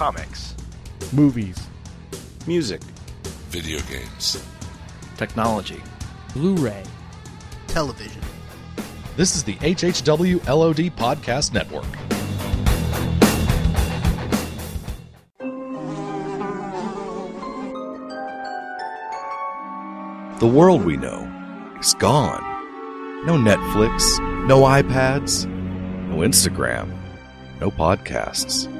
comics, movies, music, video games, technology, Blu ray, television. This is the HHW LOD Podcast Network. The world we know is gone. No Netflix, no iPads, no Instagram, no podcasts.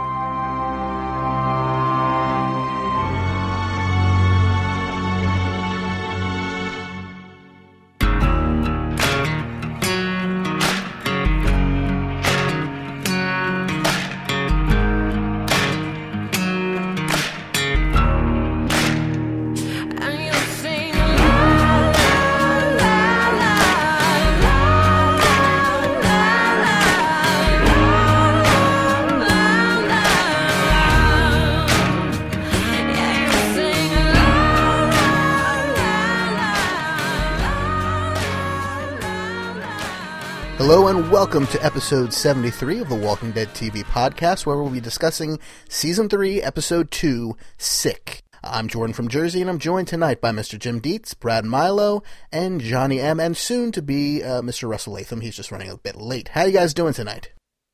Welcome to episode 73 of the Walking Dead TV podcast, where we'll be discussing season 3, episode 2, Sick. I'm Jordan from Jersey, and I'm joined tonight by Mr. Jim Dietz, Brad Milo, and Johnny M, and soon to be uh, Mr. Russell Latham. He's just running a bit late. How are you guys doing tonight?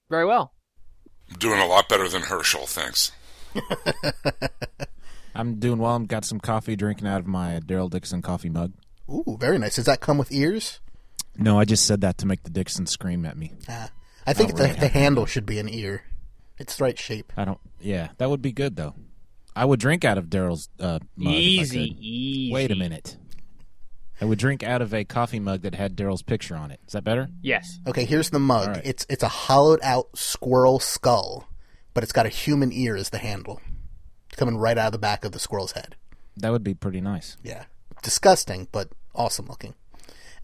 Very well. I'm doing a lot better than Hershel, thanks. I'm doing well. I've got some coffee drinking out of my Daryl Dixon coffee mug. Ooh, very nice. Does that come with ears? No, I just said that to make the Dixon scream at me. Ah, I think the, really. the handle should be an ear. It's the right shape. I don't. Yeah, that would be good though. I would drink out of Daryl's uh, mug. if I Easy, could. easy. Wait a minute. I would drink out of a coffee mug that had Daryl's picture on it. Is that better? Yes. Okay, here's the mug. All right. It's it's a hollowed out squirrel skull, but it's got a human ear as the handle, coming right out of the back of the squirrel's head. That would be pretty nice. Yeah, disgusting, but awesome looking.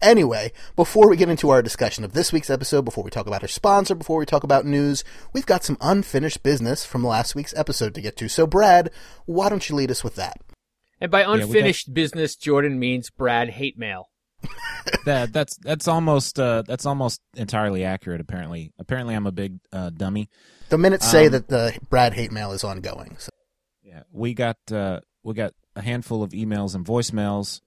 Anyway, before we get into our discussion of this week's episode, before we talk about our sponsor, before we talk about news, we've got some unfinished business from last week's episode to get to. So, Brad, why don't you lead us with that? And by we got- unfinished business, Jordan means Brad hate mail. That that's that's almost uh, that's almost entirely accurate. Apparently, apparently I'm a big uh, dummy. The minutes say Um, that the Brad hate mail is ongoing. So. Yeah, we got uh, we got a handful of emails and voicemails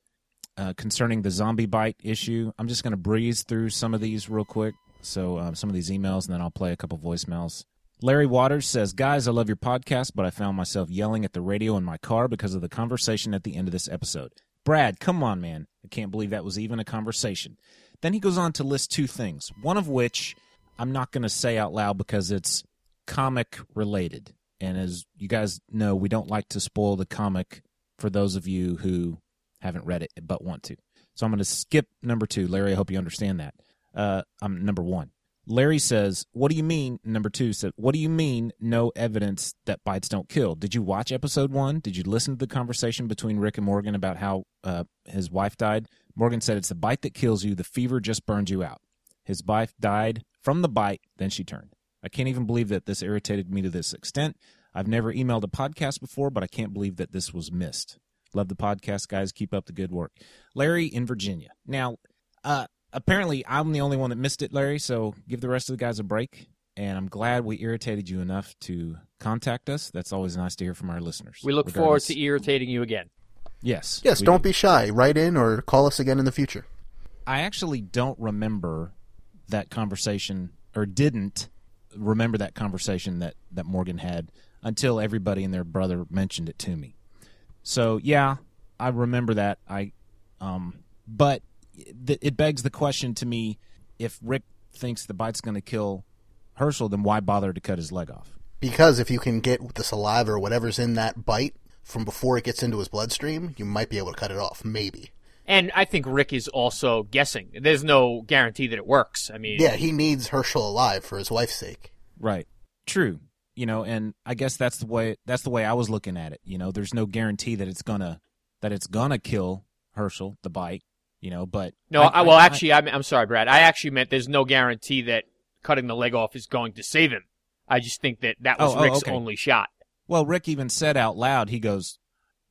uh, concerning the zombie bite issue. I'm just going to breeze through some of these real quick. So um, some of these emails, and then I'll play a couple voicemails. Larry Waters says, "Guys, I love your podcast, but I found myself yelling at the radio in my car because of the conversation at the end of this episode. Brad, come on, man! I can't believe that was even a conversation." Then he goes on to list two things, one of which I'm not going to say out loud because it's comic related. And as you guys know, we don't like to spoil the comic for those of you who haven't read it but want to. So I'm going to skip number two. Larry, I hope you understand that. Uh, I'm number one. Larry says, "What do you mean?" Number two said, "What do you mean? No evidence that bites don't kill? Did you watch episode one? Did you listen to the conversation between Rick and Morgan about how uh, his wife died? Morgan said it's the bite that kills you. The fever just burns you out. His wife died from the bite, then she turned. I can't even believe that this irritated me to this extent. I've never emailed a podcast before, but I can't believe that this was missed. Love the podcast, guys. Keep up the good work. Larry in Virginia. Now, uh, apparently, I'm the only one that missed it, Larry, so give the rest of the guys a break. And I'm glad we irritated you enough to contact us. That's always nice to hear from our listeners. We look forward to irritating you again. Yes. Yes, don't do. be shy. Write in or call us again in the future. I actually don't remember that conversation or didn't remember that conversation that that Morgan had until everybody and their brother mentioned it to me. So, yeah, I remember that. I um but it, it begs the question to me if Rick thinks the bite's going to kill Hershel, then why bother to cut his leg off? Because if you can get the saliva or whatever's in that bite from before it gets into his bloodstream, you might be able to cut it off. Maybe. And I think Rick is also guessing. There's no guarantee that it works. I mean, Yeah, he needs Hershel alive for his wife's sake. Right. True. You know, and I guess that's the way that's the way I was looking at it. You know, there's no guarantee that it's gonna that it's gonna kill Hershel the bike. You know, but no. I- I, well, I- actually, I, am I'm sorry, Brad. I actually meant there's no guarantee that cutting the leg off is going to save him. I just think that that was Oh, oh, Rick's okay. only shot. Well, Rick even said out loud, he goes,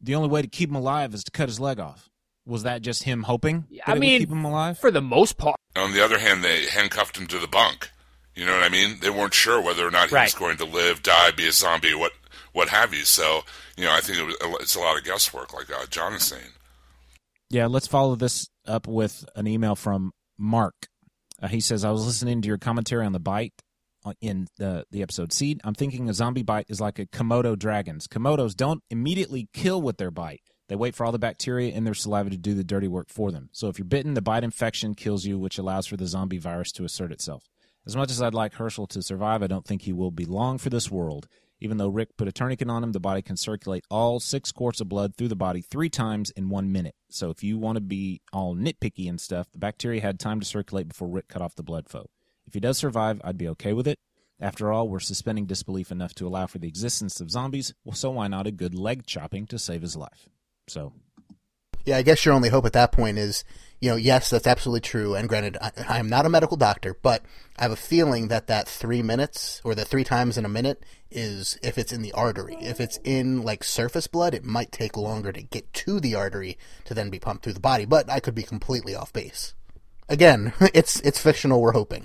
"The only way to keep him alive is to cut his leg off." Was that just him hoping? Yeah, that I it would mean, keep him alive. For the most part, On the other hand, they handcuffed him to the bunk. You know what I mean? They weren't sure whether or not he was going to live, die, be a zombie, what what have you. So, you know, I think it was, it's a lot of guesswork, like uh, John is saying. Yeah, let's follow this up with an email from Mark. Uh, he says, "I was listening to your commentary on the bite in the the episode Seed. I'm thinking a zombie bite is like a Komodo dragons. Komodos don't immediately kill with their bite. They wait for all the bacteria in their saliva to do the dirty work for them. So if you're bitten, the bite infection kills you, which allows for the zombie virus to assert itself. As much as I'd like Hershel to survive, I don't think he will be long for this world. Even though Rick put a tourniquet on him, the body can circulate all six quarts of blood through the body three times in one minute. So if you want to be all nitpicky and stuff, the bacteria had time to circulate before Rick cut off the blood flow. If he does survive, I'd be okay with it. After all, we're suspending disbelief enough to allow for the existence of zombies, well, so why not a good leg chopping to save his life? So, Yeah, I guess your only hope at that point is, you know, yes, that's absolutely true. And granted, I, I am not a medical doctor, but I have a feeling that that three minutes or the three times in a minute is if it's in the artery. If it's in like surface blood, it might take longer to get to the artery to then be pumped through the body. But I could be completely off base. Again, it's it's fictional. We're hoping.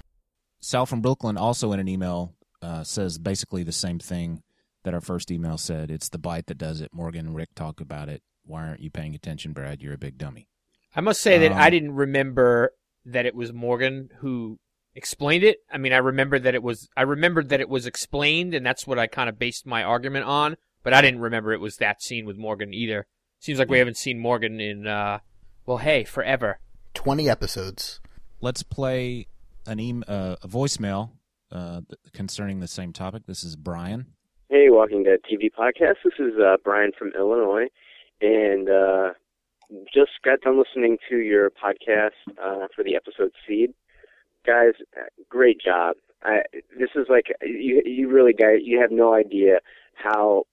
Sal from Brooklyn also in an email uh, says basically the same thing that our first email said. It's the bite that does it. Morgan and Rick talk about it. Why aren't you paying attention, Brad? You're a big dummy. I must say that Um, I didn't remember that it was Morgan who explained it. I mean, I remember that it was I remembered that it was explained, and that's what I kind of based my argument on. But I didn't remember it was that scene with Morgan either. Seems like we haven't seen Morgan in uh, well, hey, forever. Twenty episodes. Let's play an e- uh, a voicemail uh, th- concerning the same topic. This is Brian. Hey, Walking Dead TV podcast. This is uh, Brian from Illinois, and uh, just got done listening to your podcast uh, for the episode Seed. Guys, great job. I, this is like you. You really guys. You have no idea how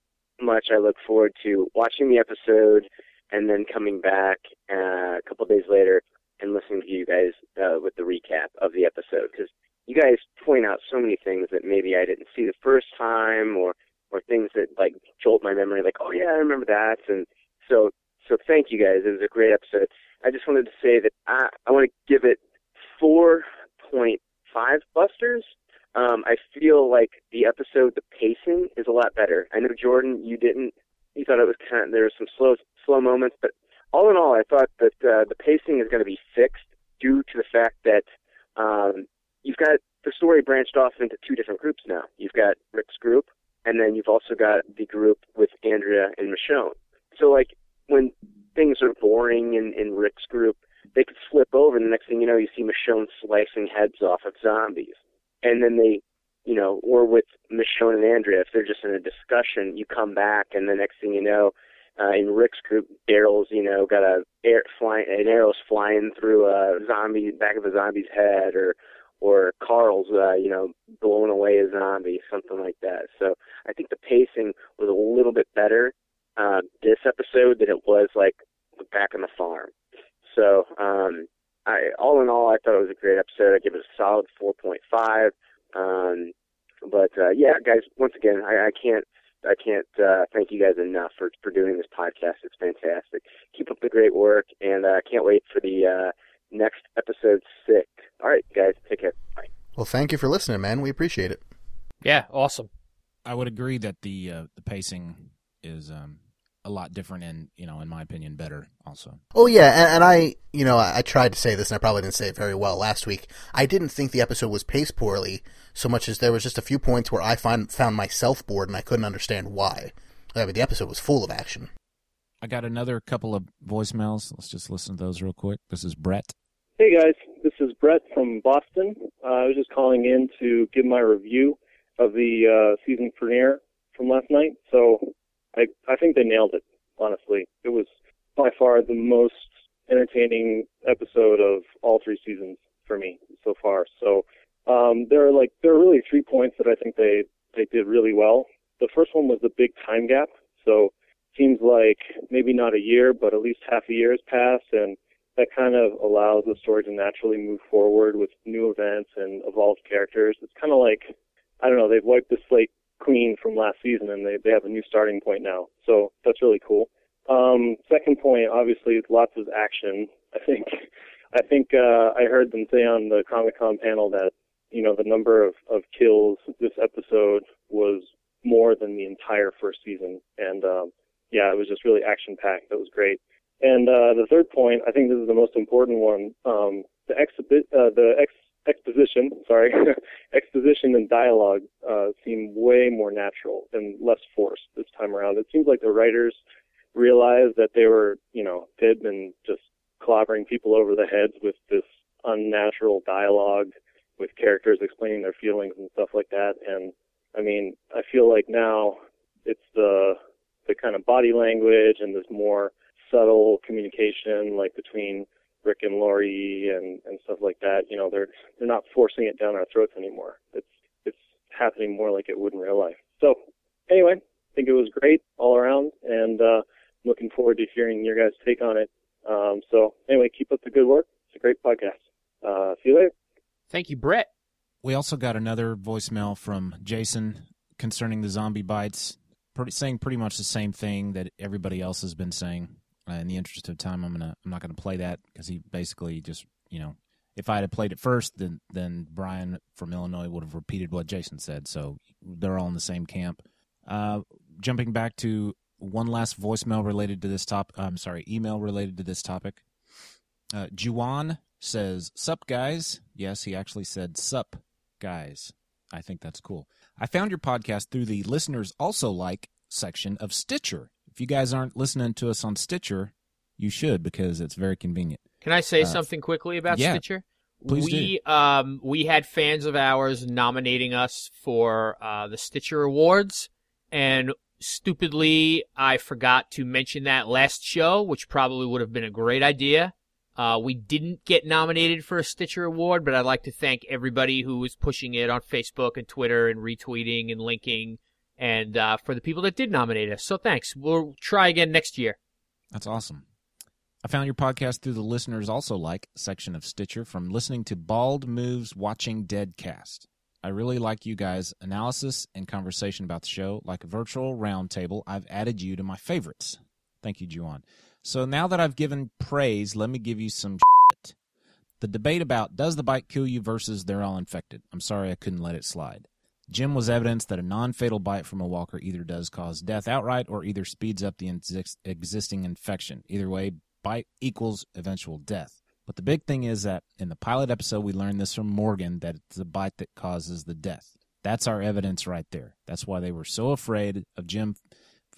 much I look forward to watching the episode and then coming back uh, a couple days later and listening to you guys uh, with the recap of the episode because you guys point out so many things that maybe I didn't see the first time or or things that like jolt my memory like oh yeah I remember that and so so thank you guys it was a great episode I just wanted to say that I I want to give it 4.5 busters um I feel like the episode the pacing is a lot better I know Jordan you didn't you thought it was kind of there were some slow slow moments but all in all I thought that uh, the pacing is going to be fixed due to the fact that um you've got the story branched off into two different groups now. You've got Rick's group, and then you've also got the group with Andrea and Michonne. So, like, when things are boring in, in Rick's group, they could flip over, and the next thing you know, you see Michonne slicing heads off of zombies. And then they, you know, or with Michonne and Andrea, if they're just in a discussion, you come back, and the next thing you know, uh, in Rick's group, Daryl's, you know, got a air flying, an arrow's flying through a zombie back of a zombie's head, or or Carl's, uh, you know, blowing away a zombie, something like that. So I think the pacing was a little bit better uh, this episode than it was like back on the farm. So um, I, all in all, I thought it was a great episode. I give it a solid 4.5. Um, but uh, yeah, guys, once again, I, I can't. I can't uh, thank you guys enough for for doing this podcast. It's fantastic. Keep up the great work, and I uh, can't wait for the uh, next episode six. All right, guys, take care. Bye. Well, thank you for listening, man. We appreciate it. Yeah, awesome. I would agree that the uh, the pacing is um, a lot different and you know, in my opinion, better. Also, Oh yeah, and, and I, you know, I, I tried to say this, and I probably didn't say it very well last week. I didn't think the episode was paced poorly, so much as there was just a few points where I find found myself bored, and I couldn't understand why. I mean, the episode was full of action. I got another couple of voicemails. Let's just listen to those real quick. This is Brett. Hey guys, this is Brett from Boston. Uh, I was just calling in to give my review of the uh, season premiere from last night. So I I think they nailed it. Honestly, it was by far the most entertaining episode of all three seasons for me so far. So um, there are like there are really three points that I think they they did really well. The first one was the big time gap. So seems like maybe not a year, but at least half a year has passed, and that kind of allows the story to naturally move forward with new events and evolved characters. It's kind of like, I don't know, they've wiped the slate clean from last season and they, they have a new starting point now. So that's really cool. Um, second point, obviously, lots of action. I think, I think uh, I heard them say on the Comic Con panel that you know the number of of kills this episode was more than the entire first season, and um, yeah, it was just really action packed. That was great. And uh, the third point, I think this is the most important one. Um, the exhibit, uh, the ex- exposition, sorry, exposition and dialogue uh, seem way more natural and less forced this time around. It seems like the writers realized that they were, you know, they'd been just clobbering people over the heads with this unnatural dialogue, with characters explaining their feelings and stuff like that. And I mean, I feel like now it's the the kind of body language and this more subtle communication, like between Rick and Lori and and stuff like that. You know, they're they're not forcing it down our throats anymore. It's it's happening more like it would in real life. So anyway, I think it was great all around, and uh, looking forward to hearing your guys' take on it. Um, so anyway, keep up the good work. It's a great podcast. Uh, see you later. Thank you, Brett. We also got another voicemail from Jason concerning the zombie bites, pretty, saying pretty much the same thing that everybody else has been saying. Uh, in the interest of time, I'm gonna I'm not gonna play that because he basically just you know if I had played it first, then then Brian from Illinois would have repeated what Jason said. So they're all in the same camp. Uh, jumping back to one last voicemail related to this top. I'm sorry, email related to this topic. Uh, Juwan says, "Sup guys." Yes, he actually said "Sup guys." I think that's cool. I found your podcast through the listeners also like section of Stitcher. If you guys aren't listening to us on Stitcher, you should because it's very convenient. Can I say Uh, something quickly about yeah, Stitcher? please we um we had fans of ours nominating us for uh, the Stitcher Awards, and stupidly I forgot to mention that last show, which probably would have been a great idea. Uh, we didn't get nominated for a Stitcher Award, but I'd like to thank everybody who was pushing it on Facebook and Twitter and retweeting and linking, and uh, for the people that did nominate us. So thanks. We'll try again next year. That's awesome. I found your podcast through the listeners also like section of Stitcher from listening to Bald Moves Watching Deadcast. I really like you guys' analysis and conversation about the show. Like a virtual roundtable, I've added you to my favorites. Thank you, Juan. So now that I've given praise, let me give you some shit. The debate about does the bite kill you versus they're all infected. I'm sorry I couldn't let it slide. Jim was evidence that a non fatal bite from a walker either does cause death outright or either speeds up the exis- existing infection. Either way, bite equals eventual death. But the big thing is that in the pilot episode, we learned this from Morgan that it's the bite that causes the death. That's our evidence right there. That's why they were so afraid of Jim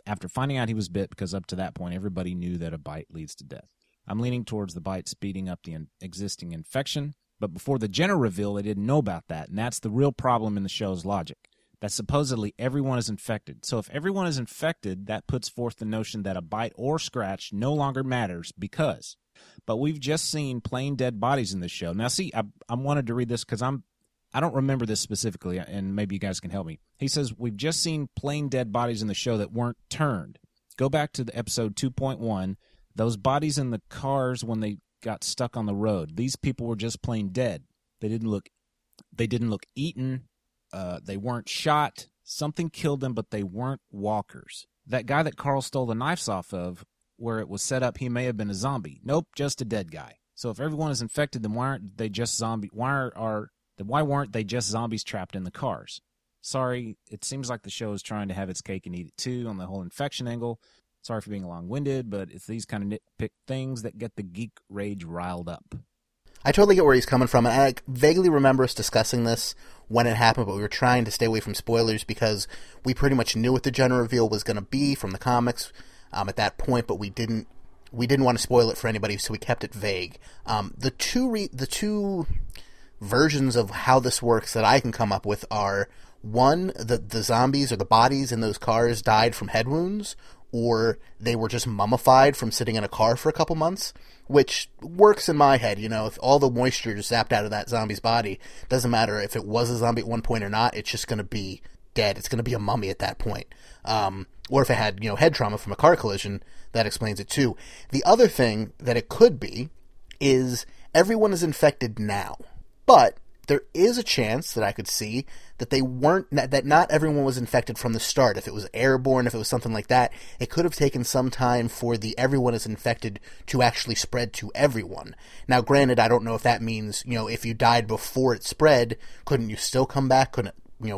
after finding out he was bit because up to that point, everybody knew that a bite leads to death. I'm leaning towards the bite speeding up the in- existing infection, but before the Jenner reveal, they didn't know about that, and that's the real problem in the show's logic. That supposedly everyone is infected. So if everyone is infected, that puts forth the notion that a bite or scratch no longer matters because. But we've just seen plain dead bodies in this show. Now, see, I, I wanted to read this because I'm I don't remember this specifically, and maybe you guys can help me. He says we've just seen plain dead bodies in the show that weren't turned. Go back to the episode 2.1. Those bodies in the cars when they got stuck on the road. These people were just plain dead. They didn't look. They didn't look eaten. Uh, they weren't shot. Something killed them, but they weren't walkers. That guy that Carl stole the knives off of, where it was set up, he may have been a zombie. Nope, just a dead guy. So if everyone is infected, then why aren't they just zombie? Why are, are then why weren't they just zombies trapped in the cars? Sorry, it seems like the show is trying to have its cake and eat it too on the whole infection angle. Sorry for being long winded, but it's these kind of nitpick things that get the geek rage riled up. I totally get where he's coming from, and I vaguely remember us discussing this when it happened, but we were trying to stay away from spoilers because we pretty much knew what the Jenner reveal was going to be from the comics um, at that point, but we didn't we didn't want to spoil it for anybody, so we kept it vague. Um, the two re- the two versions of how this works that I can come up with are one, the the zombies or the bodies in those cars died from head wounds, or they were just mummified from sitting in a car for a couple months, which works in my head. You know, if all the moisture is zapped out of that zombie's body, doesn't matter if it was a zombie at one point or not. It's just going to be dead. It's going to be a mummy at that point. Um, or if it had you know head trauma from a car collision, that explains it too. The other thing that it could be is everyone is infected now, but there is a chance that I could see that they weren't that not everyone was infected from the start. If it was airborne, if it was something like that, it could have taken some time for the everyone is infected to actually spread to everyone. Now, granted, I don't know if that means you know if you died before it spread, couldn't you still come back? Couldn't you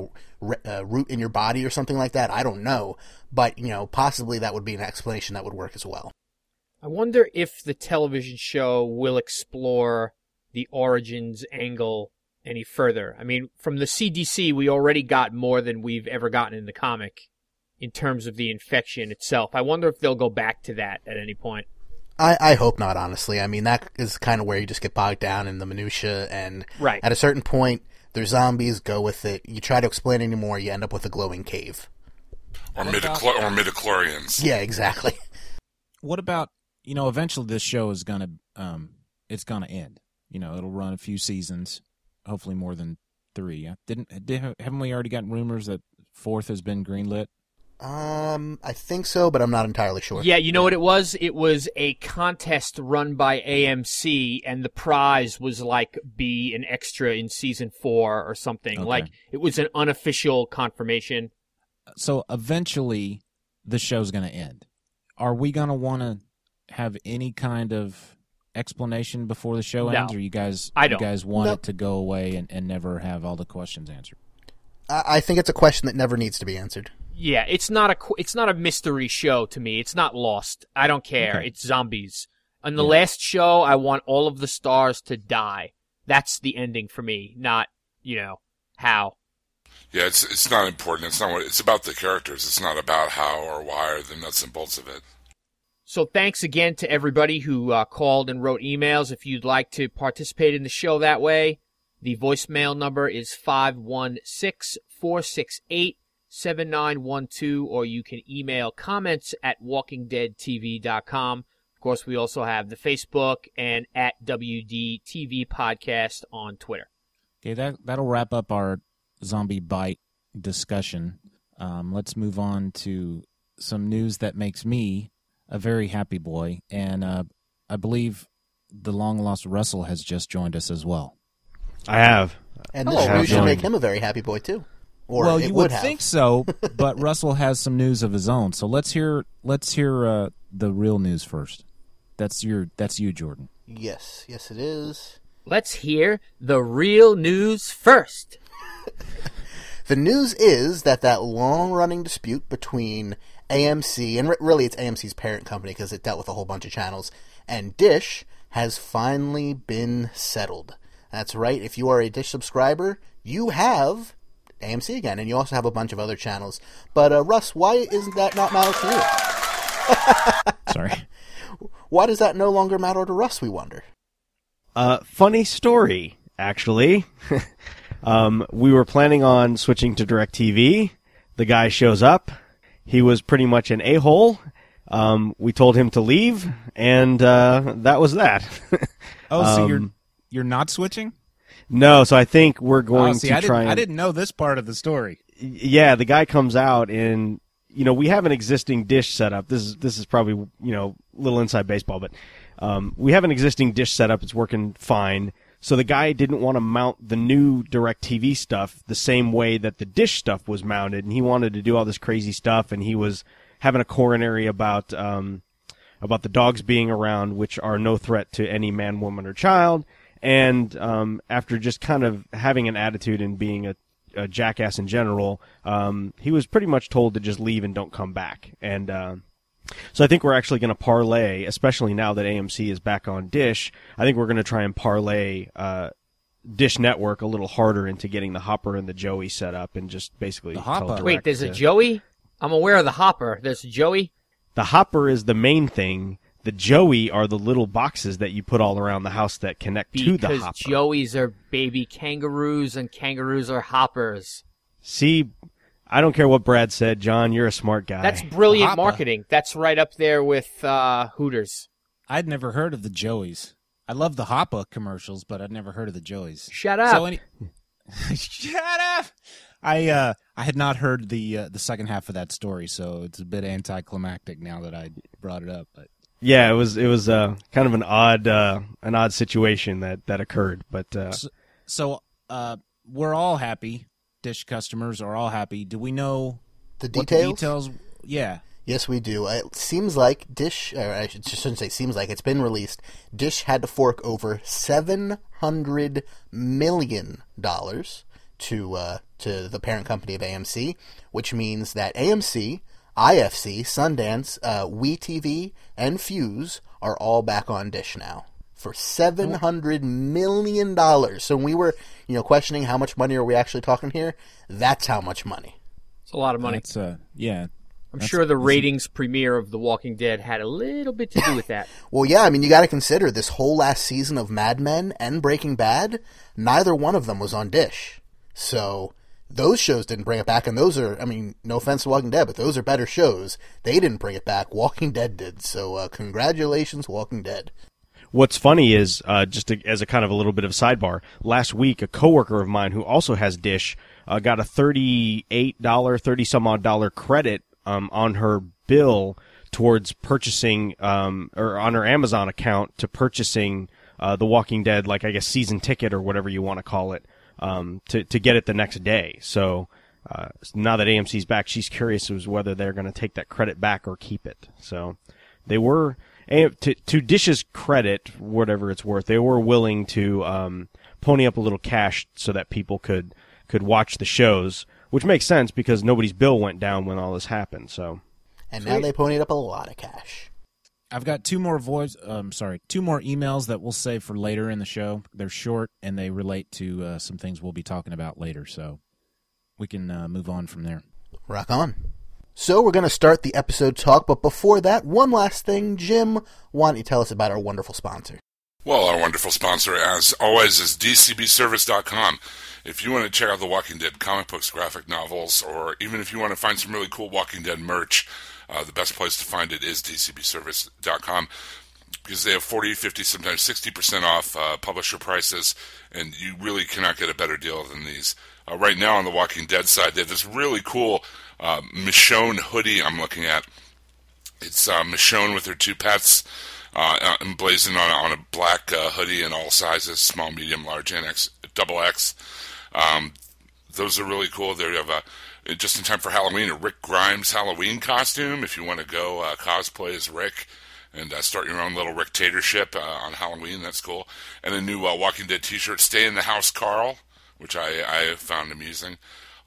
know uh, root in your body or something like that? I don't know, but you know possibly that would be an explanation that would work as well. I wonder if the television show will explore the origins angle any further. I mean, from the CDC, we already got more than we've ever gotten in the comic in terms of the infection itself. I wonder if they'll go back to that at any point. I, I hope not, honestly. I mean, that is kind of where you just get bogged down in the minutia, and right. at a certain point, they're zombies. Go with it. You try to explain anymore, you end up with a glowing cave. Or, midichlor- or midichlorians. Yeah, exactly. What about you know, eventually this show is gonna um, it's gonna end. You know, it'll run a few seasons, hopefully more than three. yeah. Didn't uh, did, haven't we already gotten rumors that fourth has been greenlit? Um, I think so, but I'm not entirely sure. Yeah, you know what it was? It was a contest run by AMC, and the prize was like be an extra in season four or something. Okay. Like it was an unofficial confirmation. Uh, so eventually, the show's going to end. Are we going to want to have any kind of explanation before the show No. ends, or you guys, I you don't. guys want No. it to go away and, and never have all the questions answered? I, I think it's a question that never needs to be answered. Yeah, it's not a it's not a mystery show to me. It's not Lost. I don't care. Okay. It's zombies. On the Yeah. last show, I want all of the stars to die. That's the ending for me. Not you know how. Yeah, it's it's not important. It's not what it's about the characters. It's not about how or why or the nuts and bolts of it. So thanks again to everybody who uh, called and wrote emails. If you'd like to participate in the show that way, the voicemail number is 516-468-7912 or you can email comments at walkingdeadtv.com. Of course, we also have the Facebook and at WDTV podcast on Twitter. Okay, that that'll wrap up our zombie bite discussion. Um, let's move on to some news that makes me a very happy boy, and uh, I believe the long lost Russell has just joined us as well. I have. And Hello, this news should make him a very happy boy too. Or well, you would, would think so, but Russell has some news of his own. So let's hear let's hear uh, the real news first. That's your that's you, Jordan. Yes, yes, it is. Let's hear the real news first. The news is that that long-running dispute between AMC and re- really it's AMC's parent company because it dealt with a whole bunch of channels and Dish has finally been settled. That's right. If you are a Dish subscriber, you have AMC again, and you also have a bunch of other channels. But uh, Russ, why isn't that not matter to you? Sorry. Why does that no longer matter to Russ? We wonder. Uh, funny story, actually. um, we were planning on switching to DirecTV. The guy shows up. He was pretty much an a-hole. Um, we told him to leave, and uh, that was that. Oh, so you're Um, you're not switching? no, so I think we're going oh, see, to I try. didn't, and, I didn't know this part of the story. yeah, the guy comes out and you know we have an existing dish setup. This is this is probably you know a little inside baseball, but um, we have an existing dish setup. It's working fine. So the guy didn't want to mount the new DirecTV stuff the same way that the dish stuff was mounted, and he wanted to do all this crazy stuff, and he was having a coronary about um, about the dogs being around, which are no threat to any man, woman, or child. And um, after just kind of having an attitude and being a, a jackass in general, um, he was pretty much told to just leave and don't come back. And uh, so I think we're actually going to parlay, especially now that AMC is back on Dish. I think we're going to try and parlay uh, Dish Network a little harder into getting the Hopper and the Joey set up, and just basically The Hopper? Wait, there's a Joey? I'm aware of the Hopper. There's a Joey? the hopper is the main thing. The Joey are the little boxes that you put all around the house that connect to the Because hopper. Joeys are baby kangaroos and kangaroos are hoppers. See, I don't care what Brad said, John. You're a smart guy. That's brilliant Hopper. marketing. That's right up there with uh, Hooters. I'd never heard of the Joeys. I love the Hopper commercials, but I'd never heard of the Joeys. Shut up. So any... Shut up. I uh I had not heard the uh, the second half of that story, so it's a bit anticlimactic now that I brought it up. But yeah, it was it was uh, kind of an odd uh, an odd situation that that occurred, but uh, so uh, we're all happy. Dish customers are all happy. Do we know The details? the details? Yeah. Yes, we do. It seems like Dish, or I should- shouldn't say seems like, it's been released. Dish had to fork over $700 million to, uh, to the parent company of AMC, which means that AMC, IFC, Sundance, uh, WeTV, and Fuse are all back on Dish now. For seven hundred million dollars. So we were, you know, questioning how much money are we actually talking here, that's how much money. It's a lot of money. That's uh, yeah. I'm sure the ratings premiere of The Walking Dead had a little bit to do with that. Well, yeah, I mean, you got to consider this whole last season of Mad Men and Breaking Bad, neither one of them was on Dish. So those shows didn't bring it back, and those are, I mean, no offense to Walking Dead, but those are better shows. They didn't bring it back. Walking Dead did. So uh, congratulations, Walking Dead. What's funny is, uh, just to, as a kind of a little bit of a sidebar, last week a coworker of mine who also has Dish uh, got a thirty-eight dollar, thirty some odd dollar credit um, on her bill towards purchasing, um, or on her Amazon account to purchasing uh, The Walking Dead, like I guess season ticket or whatever you want to call it, um, to to get it the next day. So. Uh, now that AMC's back, she's curious as whether they're going to take that credit back or keep it. So they were to, to Dish's credit, whatever it's worth, they were willing to um, pony up a little cash so that people could could watch the shows, which makes sense because nobody's bill went down when all this happened. So And now they ponied up a lot of cash. I've got two more voice. Um, sorry, two more emails that we'll save for later in the show. They're short and they relate to uh, some things we'll be talking about later, so we can uh, move on from there. Rock on. So we're going to start the episode talk, but before that, one last thing. Jim, why don't you tell us about our wonderful sponsor? Well, our wonderful sponsor, as always, is DCBService.com. If you want to check out the Walking Dead comic books, graphic novels, or even if you want to find some really cool Walking Dead merch, uh, the best place to find it is DCBService.com because they have 40, 50, sometimes 60% off uh, publisher prices, and you really cannot get a better deal than these. Uh, right now on the Walking Dead side, they have this really cool uh, Michonne hoodie I'm looking at. It's uh, Michonne with her two pets, uh, uh, emblazoned on, on a black uh, hoodie in all sizes, small, medium, large, and X, double X. Um, those are really cool. They have a, just in time for Halloween, a Rick Grimes Halloween costume. If you want to go uh, cosplay as Rick and uh, start your own little Rictatorship uh, on Halloween, that's cool. And a new uh, Walking Dead T-shirt, "Stay in the House, Carl," which I, I found amusing.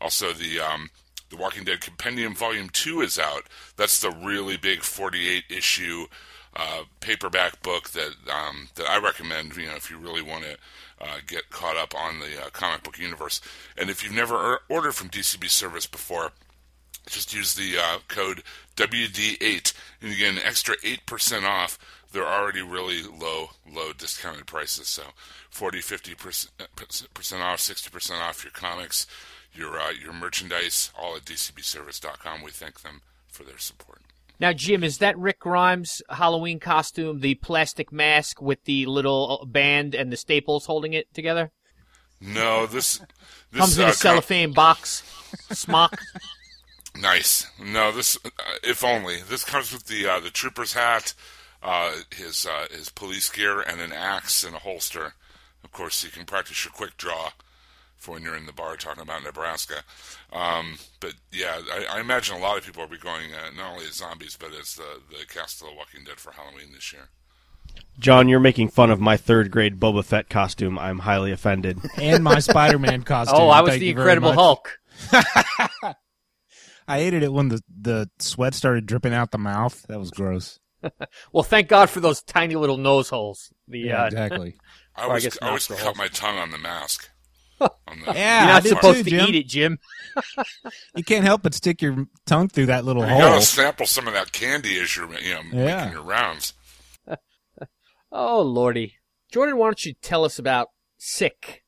Also, the um, the Walking Dead Compendium Volume Two is out. That's the really big 48 issue uh, paperback book that um, that I recommend. You know, if you really want to uh, get caught up on the uh, comic book universe, and if you've never or- ordered from DCB Service before, just use the uh, code WD8 and you get an extra 8% off. They're already really low, low discounted prices. So 40, 50% off, 60% off your comics, your uh, your merchandise, all at DCBService.com. We thank them for their support. Now, Jim, is that Rick Grimes' Halloween costume the plastic mask with the little band and the staples holding it together? No, this, this Comes in uh, a com- cellophane box, smock. Nice. No, this uh, if only this comes with the uh, the trooper's hat, uh, his uh, his police gear, and an axe and a holster. Of course, you can practice your quick draw for when you're in the bar talking about Nebraska. Um, but yeah, I, I imagine a lot of people will be going uh, not only as zombies, but as the the cast of The Walking Dead for Halloween this year. John, you're making fun of my third grade Boba Fett costume. I'm highly offended. And my Spider-Man costume. oh, I was Thank the Incredible. Hulk. I hated it when the the sweat started dripping out the mouth. That was gross. Well, thank God for those tiny little nose holes. The Yeah, uh, exactly. I I always guess I always nostril cut my tongue on the mask. Huh. On Yeah, you're not did supposed too, to Jim. eat it, Jim. You can't help but stick your tongue through that little you hole. gotta sample some of that candy as you're you know Yeah. making your rounds. Oh, lordy. Jordan, why don't you tell us about Sick?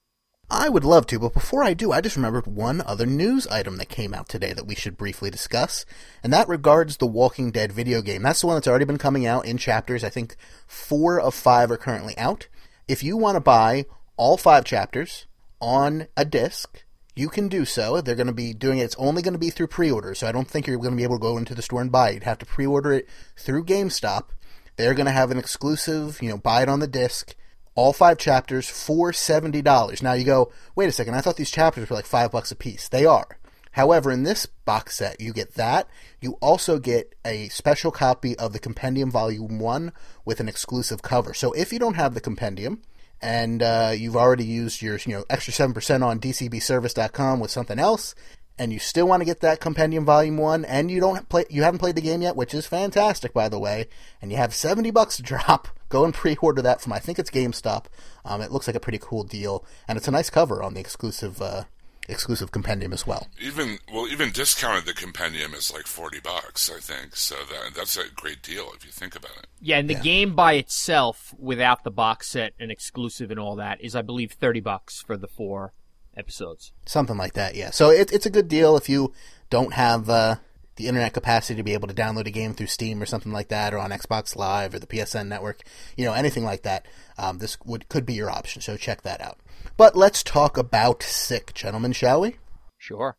I would love to, but before I do, I just remembered one other news item that came out today that we should briefly discuss, and that regards the Walking Dead video game. That's the one that's already been coming out in chapters. I think four of five are currently out. If you want to buy all five chapters on a disc, you can do so. They're going to be doing it. It's only going to be through pre-order, so I don't think you're going to be able to go into the store and buy it. You'd have to pre-order it through GameStop. They're going to have an exclusive, you know, buy it on the disc all five chapters for seventy dollars. Now you go, wait a second, I thought these chapters were like five bucks a piece. They are. However, in this box set, you get that. You also get a special copy of the Compendium Volume 1 with an exclusive cover. So if you don't have the Compendium, and uh, you've already used your you know extra 7% on dcbservice.com with something else, and you still want to get that Compendium Volume 1, and you don't play you haven't played the game yet, which is fantastic by the way, and you have 70 bucks to drop, go and pre-order that from I think it's GameStop. Um, it looks like a pretty cool deal, and it's a nice cover on the exclusive uh, exclusive compendium as well. Even well, even discounted the compendium is like forty bucks, I think. So that that's a great deal if you think about it. Yeah, and the Yeah. game by itself, without the box set and exclusive and all that, is I believe thirty bucks for the four episodes. Something like that, yeah. So it, it's a good deal if you don't have uh, the internet capacity to be able to download a game through Steam or something like that, or on Xbox Live or the PSN network, you know, anything like that. Um, this would could be your option. So check that out. But let's talk about Sick, gentlemen, shall we? Sure.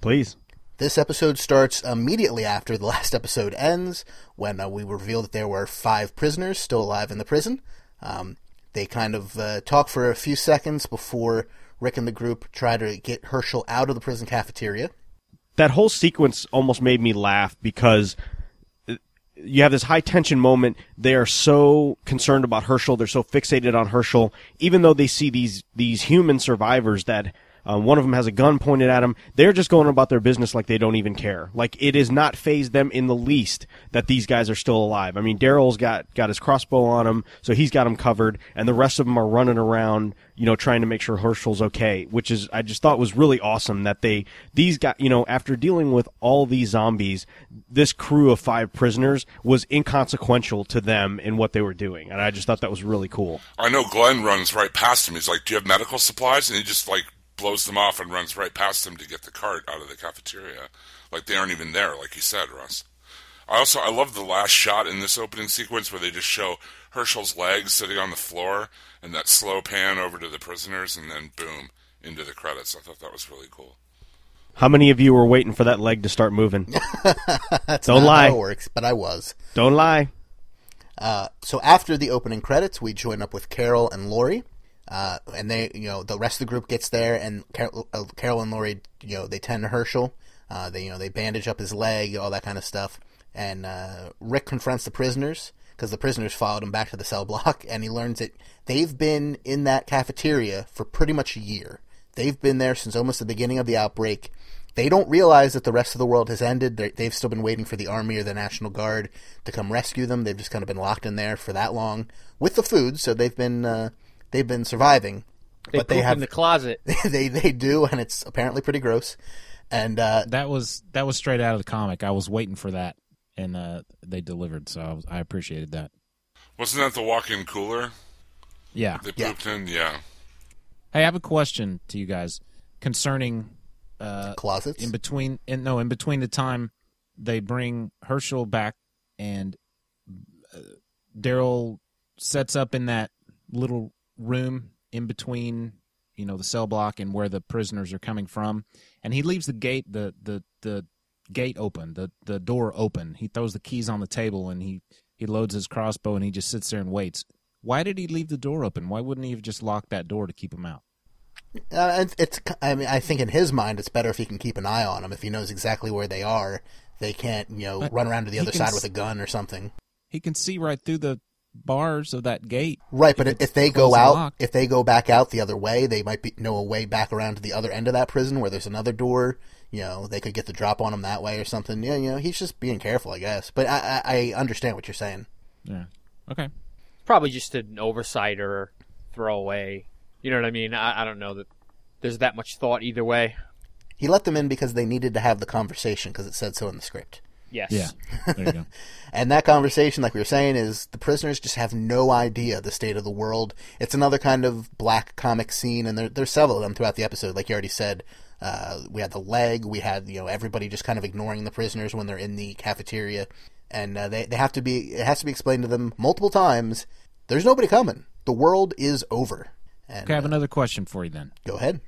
Please. This episode starts immediately after the last episode ends, when uh, we reveal that there were five prisoners still alive in the prison. Um, they kind of uh, talk for a few seconds before Rick and the group try to get Hershel out of the prison cafeteria. that whole sequence almost made me laugh because you have this high tension moment. They are so concerned about Hershel. They're so fixated on Hershel, even though they see these these human survivors that. Uh, one of them has a gun pointed at him. They're just going about their business like they don't even care. Like it is not phased them in the least that these guys are still alive. I mean, Daryl's got got his crossbow on him, so he's got him covered, and the rest of them are running around, you know, trying to make sure Hershel's okay. Which is, I just thought was really awesome that they these guys, you know, after dealing with all these zombies, this crew of five prisoners was inconsequential to them in what they were doing, and I just thought that was really cool. I know Glenn runs right past him. He's like, "Do you have medical supplies?" And he just like blows them off and runs right past them to get the cart out of the cafeteria, like they aren't even there, like you said, Russ. I also I love the last shot in this opening sequence where they just show Hershel's legs sitting on the floor and that slow pan over to the prisoners and then boom into the credits. I thought that was really cool. How many of you were waiting for that leg to start moving? That's Don't not lie. how it works, but I was. Don't lie. Uh, so after the opening credits, we join up with Carol and Lori, uh, and they, you know, the rest of the group gets there, and Carol, uh, Carol and Lori, you know, they tend to Hershel. Uh, they, you know, they bandage up his leg, all that kind of stuff. And uh, Rick confronts the prisoners because the prisoners followed him back to the cell block, and he learns that they've been in that cafeteria for pretty much a year. They've been there since almost the beginning of the outbreak. They don't realize that the rest of the world has ended. They're, they've still been waiting for the army or the National Guard to come rescue them. They've just kind of been locked in there for that long with the food, so they've been uh, they've been surviving. They but they have in the closet. they they do, and it's apparently pretty gross. And uh, That was that was straight out of the comic. I was waiting for that, and uh, they delivered. So I, was, I appreciated that. Wasn't that the walk-in cooler Yeah. they Yeah. pooped in? Yeah. Hey, I have a question to you guys concerning uh, closets. in between. In, no, in between the time they bring Hershel back and uh, Daryl sets up in that little room in between, you know, the cell block and where the prisoners are coming from, and he leaves the gate the the the gate open, the the door open. He throws the keys on the table and he he loads his crossbow and he just sits there and waits. Why did he leave the door open? Why wouldn't he have just locked that door to keep him out? Uh, it's, it's I mean I think in his mind it's better if he can keep an eye on them. If he knows exactly where they are, they can't you know But run around to the other side s- with a gun or something. He can see right through the bars of that gate. Right, but if, it's they go out, locked. if they go back out the other way, they might be know a way back around to the other end of that prison where there's another door. You know, they could get the drop on him that way or something. Yeah, you know, he's just being careful, I guess. But I, I, I understand what you're saying. Yeah. Okay. Probably just an oversight or throwaway. You know what I mean? I, I don't know that there's that much thought either way. He let them in because they needed to have the conversation because it said so in the script. Yes. Yeah. There you go. And that conversation, like we were saying, is the prisoners just have no idea the state of the world. It's another kind of black comic scene, and there, there's several of them throughout the episode. Like you already said, uh, we had the leg, we had you know everybody just kind of ignoring the prisoners when they're in the cafeteria, and uh, they they have to be it has to be explained to them multiple times. There's nobody coming. The world is over. And, Okay, I have uh, another question for you then. go ahead.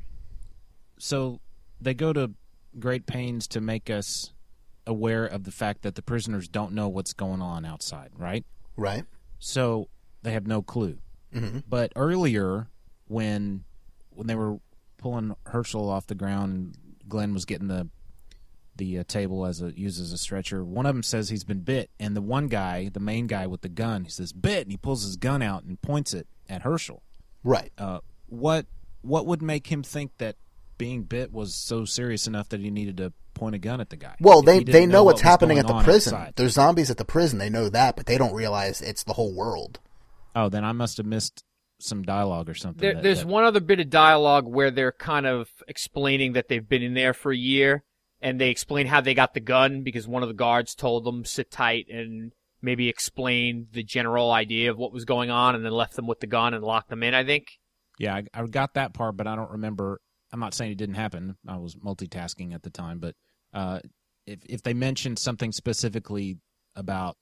So they go to great pains to make us aware of the fact that the prisoners don't know what's going on outside, right? Right. So they have no clue. Mm-hmm. But earlier, when when they were pulling Hershel off the ground, Glenn was getting the the uh, table as a used as a stretcher. One of them says he's been bit, and the one guy, the main guy with the gun, he says bit, and he pulls his gun out and points it at Hershel. Right. Uh, what what would make him think that being bit was so serious enough that he needed to point a gun at the guy? Well, they they know, what what's was happening at the prison. outside. There's zombies at the prison. They know that, but they don't realize it's the whole world. Oh, then I must have missed some dialogue or something. There, that- there's that- one other bit of dialogue where they're kind of explaining that they've been in there for a year, and they explain how they got the gun because one of the guards told them sit tight and maybe explained the general idea of what was going on, and then left them with the gun and locked them in. I think. Yeah, I, I got that part, but I don't remember. I'm not saying it didn't happen. I was multitasking at the time, but uh, if if they mentioned something specifically about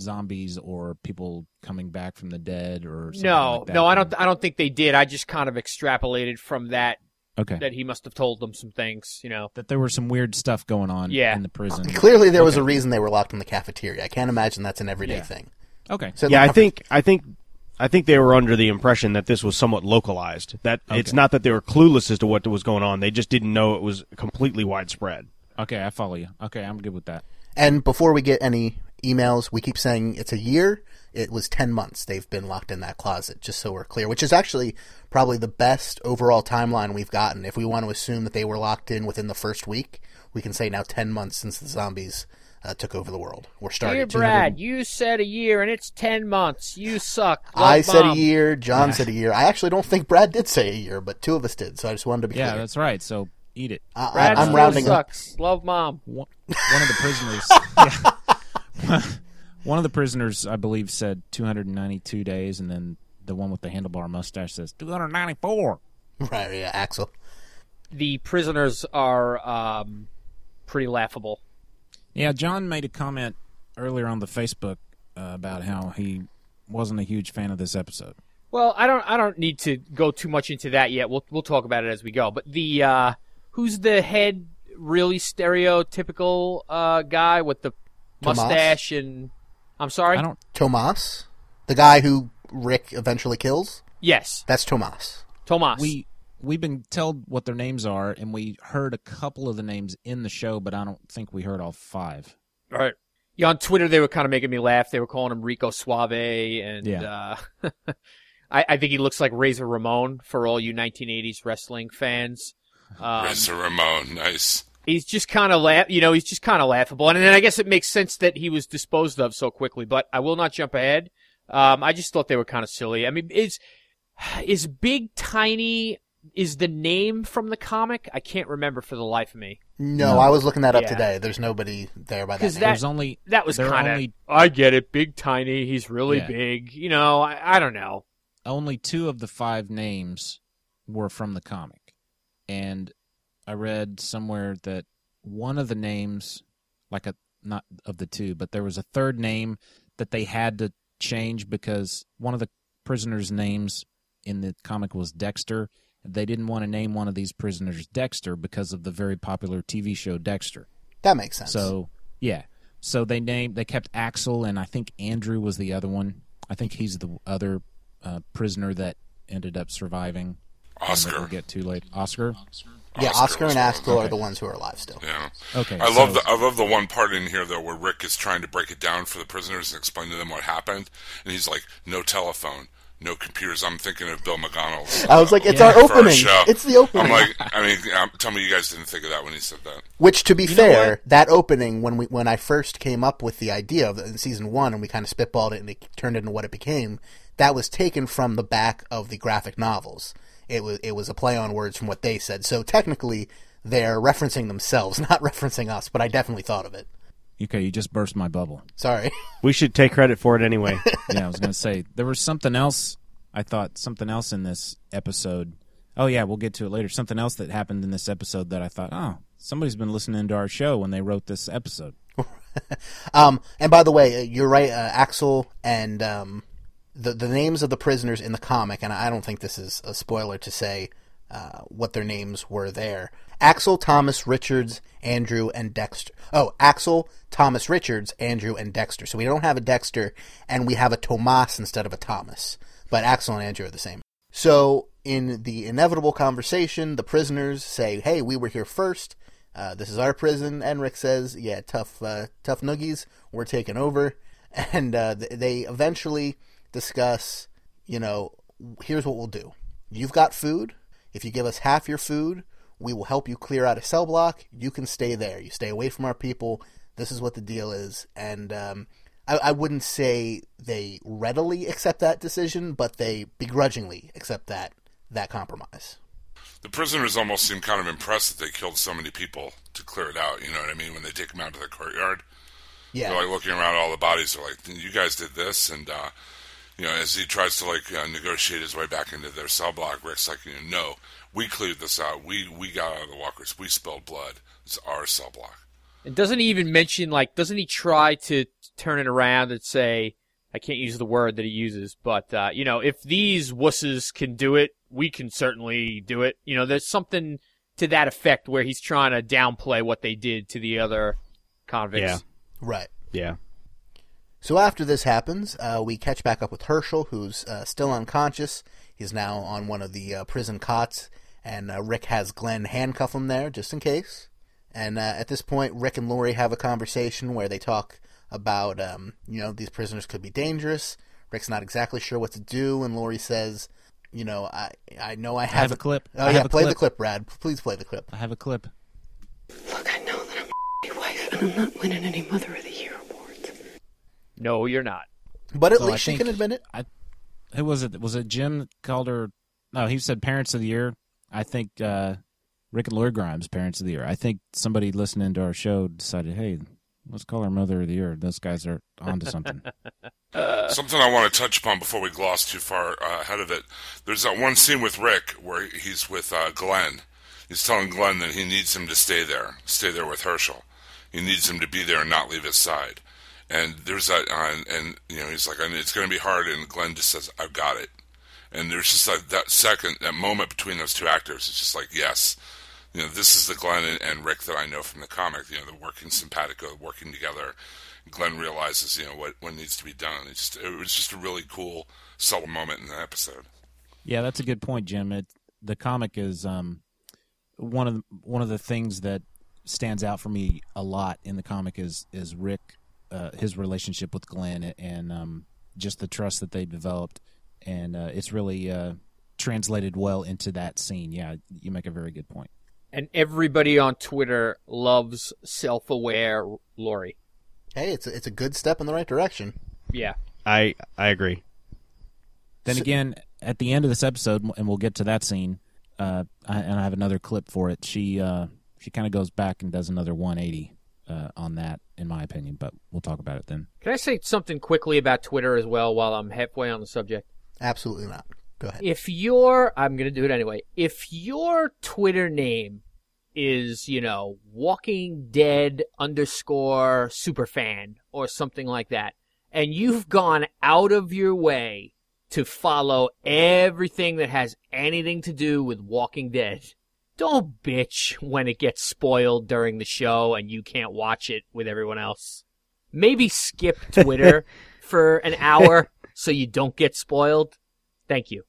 zombies or people coming back from the dead or something No, like that, no, I don't. I don't think they did. I just kind of extrapolated from that Okay, that he must have told them some things. You know. that there was some weird stuff going on Yeah. in the prison. Clearly, there was a reason they were locked in the cafeteria. I can't imagine that's an everyday Yeah. thing. Okay, So yeah, I think I think I think they were under the impression that this was somewhat localized. That it's not that they were clueless as to what was going on. They just didn't know it was completely widespread. okay, I follow you. Okay, I'm good with that. And before we get any emails, we keep saying it's a year. It was 10 months they've been locked in that closet, just so we're clear, which is actually probably the best overall timeline we've gotten. If we want to assume that they were locked in within the first week, we can say now 10 months since the zombies uh, took over the world. We're starting Dear at 200 Brad, you said a year and it's ten months. You suck. I Love, said a year. John said a year. I actually don't think Brad did say a year, but two of us did. So I just wanted to be Yeah, clear. that's right. So eat it. I, Brad I, I'm still rounding up. sucks. Love mom. one, one of the prisoners yeah. one of the prisoners i believe said 292 days and then the one with the handlebar mustache says 294 Right, yeah, Axel. The prisoners are um, pretty laughable. Yeah john made a comment earlier on the facebook uh, about how he wasn't a huge fan of this episode Well, I don't. I don't need to go too much into that yet. We'll we'll talk about it as we go. But the uh, who's the head really stereotypical uh, guy with the Tomas? mustache and I'm sorry. i don't Tomas, the guy who Rick eventually kills. Yes, That's Tomas. Tomas. we we've been told what their names are and we heard a couple of the names in the show but i don't think we heard all five All right. Yeah, on Twitter they were kind of making me laugh. They were calling him Rico Suave, and Yeah. uh, I, I think he looks like Razor Ramon for all you 1980s wrestling fans. Um, Razor Ramon, nice. he's just kind of laugh, you know, he's just kind of laughable, and then I guess it makes sense that he was disposed of so quickly. But I will not jump ahead. Um, I just thought they were kind of silly. I mean, is is Big Tiny is the name from the comic? I can't remember for the life of me. No, No. I was looking that up Yeah. today. There's nobody there by that 'Cause name. that- there's only That was kind of. only I get it. Big Tiny. He's really Yeah. big. You know, I, I don't know. only two of the five names were from the comic. And I read somewhere that one of the names, like a not of the two, but there was a third name that they had to change because one of the prisoners' names in the comic was Dexter. They didn't want to name one of these prisoners Dexter because of the very popular TV show Dexter. that makes sense. So yeah, so they named they kept Axel and I think Andrew was the other one. I think he's the other uh, prisoner that ended up surviving. and that We'll Oscar. get to late. Oscar. yeah, Oscar Oscar and one. Axel are the ones who are alive still. Yeah. Okay. I love the I love the one part in here though where Rick is trying to break it down for the prisoners and explain to them what happened, and he's like, "No telephone, no computers." I'm thinking of Bill McDonald's. I was like, it's Yeah. our for opening. show. It's the opening. I'm like, I mean, tell me you guys didn't think of that when he said that. Which, to be know fair, that opening when we when I first came up with the idea of it in season one, and we kind of spitballed it and it turned into what it became, that was taken from the back of the graphic novels. It was it was a play on words from what they said. So technically, they're referencing themselves, not referencing us. But I definitely thought of it. Okay, you just burst my bubble. Sorry. We should take credit for it anyway. Yeah, I was going to say there was something else. I thought something else in this episode. Oh yeah, we'll get to it later. Something else that happened in this episode that I thought, oh, somebody's been listening to our show when they wrote this episode. Um, and by the way, uh, you're right, uh, Axel and um, the the names of the prisoners in the comic, and I don't think this is a spoiler to say uh, what their names were there. Axel, Thomas, Richards, Andrew, and Dexter. Oh, Axel, Thomas, Richards, Andrew, and Dexter. So we don't have a Dexter, and we have a Tomas instead of a Thomas. but Axel and Andrew are the same. So, in the inevitable conversation, the prisoners say, "Hey, we were here first. Uh, this is our prison." And Rick says, "Yeah, tough, uh, tough noogies. We're taking over." And uh, they eventually discuss, you know, here's what we'll do. You've got food. If you give us half your food, we will help you clear out a cell block. You can stay there. You stay away from our people. This is what the deal is. And um, I, I wouldn't say they readily accept that decision, but they begrudgingly accept that that compromise. The prisoners almost seem kind of impressed that they killed so many people to clear it out. You know what I mean? When they take them out to the courtyard, Yeah. they're like looking around at all the bodies. They're like, "You guys did this," and uh, you know, as he tries to like uh, negotiate his way back into their cell block, Rick's like, you know, "No, we cleared this out. We we got out of the walkers. We spilled blood. It's our cell block." And doesn't he even mention like doesn't he try to turn it around and say I can't use the word that he uses, but uh, you know, if these wusses can do it, we can certainly do it. You know, there's something to that effect where he's trying to downplay what they did to the other convicts. Yeah. Right. Yeah. So after this happens, uh, we catch back up with Hershel, who's uh, still unconscious. He's now on one of the uh, prison cots, and uh, Rick has Glenn handcuff him there just in case. And uh, at this point, Rick and Lori have a conversation where they talk about, um, you know, these prisoners could be dangerous. Rick's not exactly sure what to do, and Lori says, you know, I I know I have, have a clip. Oh I yeah, have a play the clip. clip, Brad. Please play the clip. I have a clip. Look, I know that I'm a wife, and I'm not winning any Mother of the Year awards. No, you're not. But at So I least she can admit it. I, who was it? Was it Jim that called her? No, he said Parents of the Year. I think uh, Rick and Lori Grimes, Parents of the Year. I think somebody listening to our show decided, hey, let's call her Mother of the Year. Those guys are onto something. Something I want to touch upon before we gloss too far uh, ahead of it. There's that one scene with Rick where he's with uh, Glenn. He's telling Glenn that he needs him to stay there, stay there with Hershel. He needs him to be there and not leave his side. And there's that, uh, and, you know, he's like, "And it's going to be hard. And Glenn just says, I've got it. And there's just like that second, that moment between those two actors. It's just like, yes, you know, this is the Glenn and, and Rick that I know from the comic. You know, the working simpatico, working together. Glenn realizes, you know, what what needs to be done. It's just, it was just a really cool, subtle moment in the episode. Yeah, that's a good point, Jim. It, the comic is um, one of the, one of the things that stands out for me a lot in the comic is is Rick, uh, his relationship with Glenn, and um, just the trust that they developed, and uh, it's really uh, translated well into that scene. Yeah, you make a very good point. And everybody on Twitter loves self-aware Lori. Hey, it's a, it's a good step in the right direction. Yeah. I I agree. Then So- again, at the end of this episode, and we'll get to that scene, uh, I, and I have another clip for it. She uh, she kind of goes back and does another 180 uh, on that, in my opinion. But we'll talk about it then. Can I say something quickly about Twitter as well while I'm halfway on the subject? Absolutely not. Go ahead. If your, I'm going to do it anyway. If your Twitter name is, you know, Walking Dead underscore superfan or something like that, and you've gone out of your way to follow everything that has anything to do with Walking Dead, don't bitch when it gets spoiled during the show and you can't watch it with everyone else. Maybe skip Twitter for an hour so you don't get spoiled. Thank you.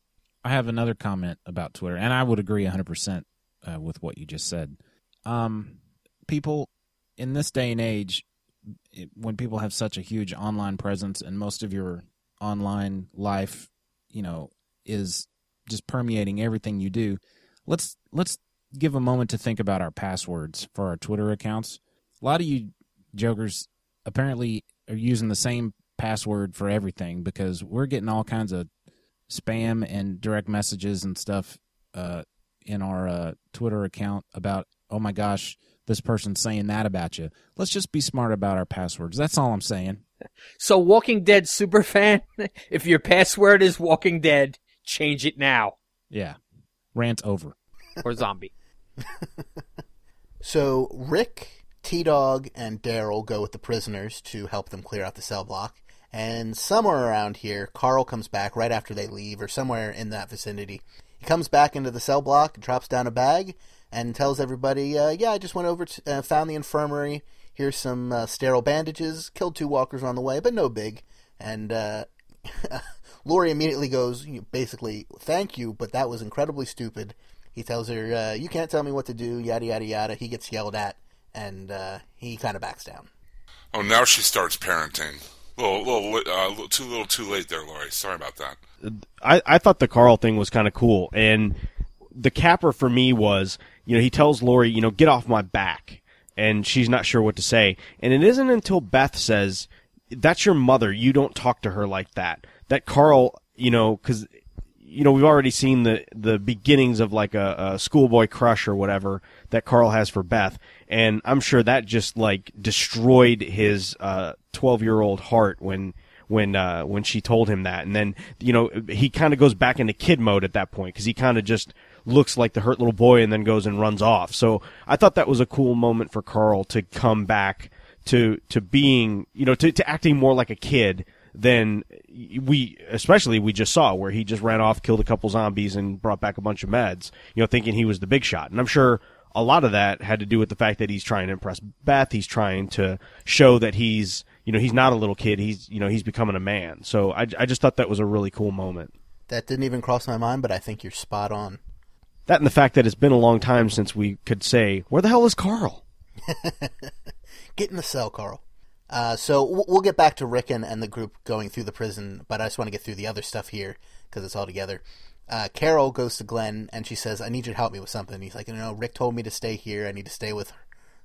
I have another comment about Twitter, and I would agree 100% uh, with what you just said. Um, people in this day and age, it, when people have such a huge online presence and most of your online life, you know, is just permeating everything you do, let's let's give a moment to think about our passwords for our Twitter accounts. A lot of you jokers apparently are using the same password for everything because we're getting all kinds of spam and direct messages and stuff uh, in our uh, Twitter account about, oh my gosh, this person's saying that about you. Let's just be smart about our passwords. That's all I'm saying. So, Walking Dead superfan, if your password is Walking Dead, change it now. Yeah. Rant over. Or zombie. So Rick, T Dog, and Daryl go with the prisoners to help them clear out the cell block. And somewhere around here, Carl comes back right after they leave, or somewhere in that vicinity. He comes back into the cell block, drops down a bag, and tells everybody, uh, "Yeah, I just went over to uh, found the infirmary. Here's some uh, sterile bandages. Killed two walkers on the way, but no big." And uh, Lori immediately goes, you know, basically, thank you, but that was incredibly stupid. He tells her, uh, you can't tell me what to do, yada, yada, yada. He gets yelled at, and uh, he kind of backs down. Oh, now she starts parenting. Little, little, uh, too little, too late there, Lori. Sorry about that. I, I thought the Carl thing was kind of cool, and the capper for me was, you know, he tells Lori, you know, get off my back, and she's not sure what to say, and it isn't until Beth says, "That's your mother. You don't talk to her like that." That Carl, you know, because you know we've already seen the the beginnings of like a, a schoolboy crush or whatever that Carl has for Beth, and I'm sure that just like destroyed his twelve year old heart when when uh, when she told him that, and then you know he kind of goes back into kid mode at that point because he kind of just looks like the hurt little boy and then goes and runs off. So I thought that was a cool moment for Carl to come back to to being you know to, to acting more like a kid than we especially we just saw where he just ran off killed a couple zombies and brought back a bunch of meds you know thinking he was the big shot. And i'm sure a lot of that had to do with the fact that he's trying to impress beth. He's trying to show that he's you know he's not a little kid. He's you know he's becoming a man. So i, I just thought that was a really cool moment. That didn't even cross my mind, but I think you're spot on. that and the fact that it's been a long time since we could say where the hell is carl? Get in the cell, Carl. Uh, so we'll get back to Rick and, and the group going through the prison, but I just want to get through the other stuff here because it's all together. Uh, Carol goes to Glenn and she says, "I need you to help me with something." He's like, "You know, Rick told me to stay here. I need to stay with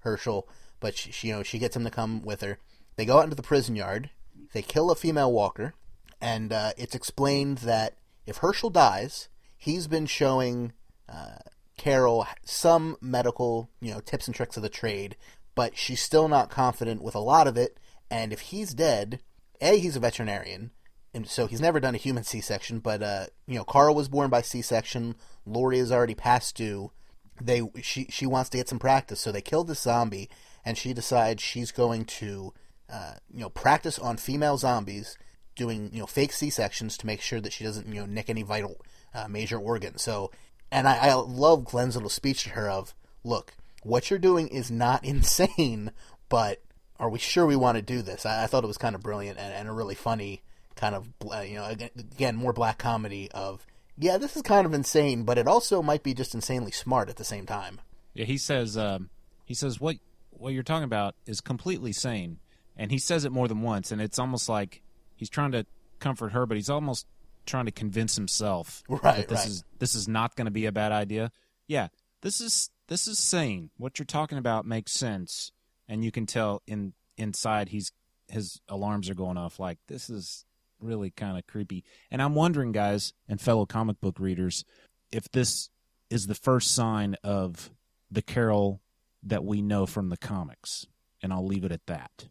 Hershel." But she, she, you know, she gets him to come with her. They go out into the prison yard. They kill a female walker, and uh, it's explained that if Hershel dies, he's been showing uh, Carol some medical, you know, tips and tricks of the trade, but she's still not confident with a lot of it. And if he's dead, a he's a veterinarian, and so he's never done a human C-section. But uh, you know, Carl was born by C-section. Lori is already past due. They she she wants to get some practice, so they kill this zombie, and she decides she's going to uh, you know practice on female zombies doing you know fake C sections to make sure that she doesn't you know nick any vital uh, major organs. So, and I, I love Glenn's little speech to her of, "Look, what you're doing is not insane, but are we sure we want to do this?" I, I thought it was kind of brilliant and, and a really funny kind of uh, you know again, again more black comedy of yeah this is kind of insane, but it also might be just insanely smart at the same time. Yeah, he says um, he says what what you're talking about is completely sane, and he says it more than once, and it's almost like he's trying to comfort her, but he's almost trying to convince himself Right, that this right. is this is not going to be a bad idea. Yeah, this is this is sane. What you're talking about makes sense, and you can tell in inside he's his alarms are going off. Like this is really kind of creepy. And I'm wondering, guys and fellow comic book readers, if this is the first sign of the Carol that we know from the comics. And I'll leave it at that.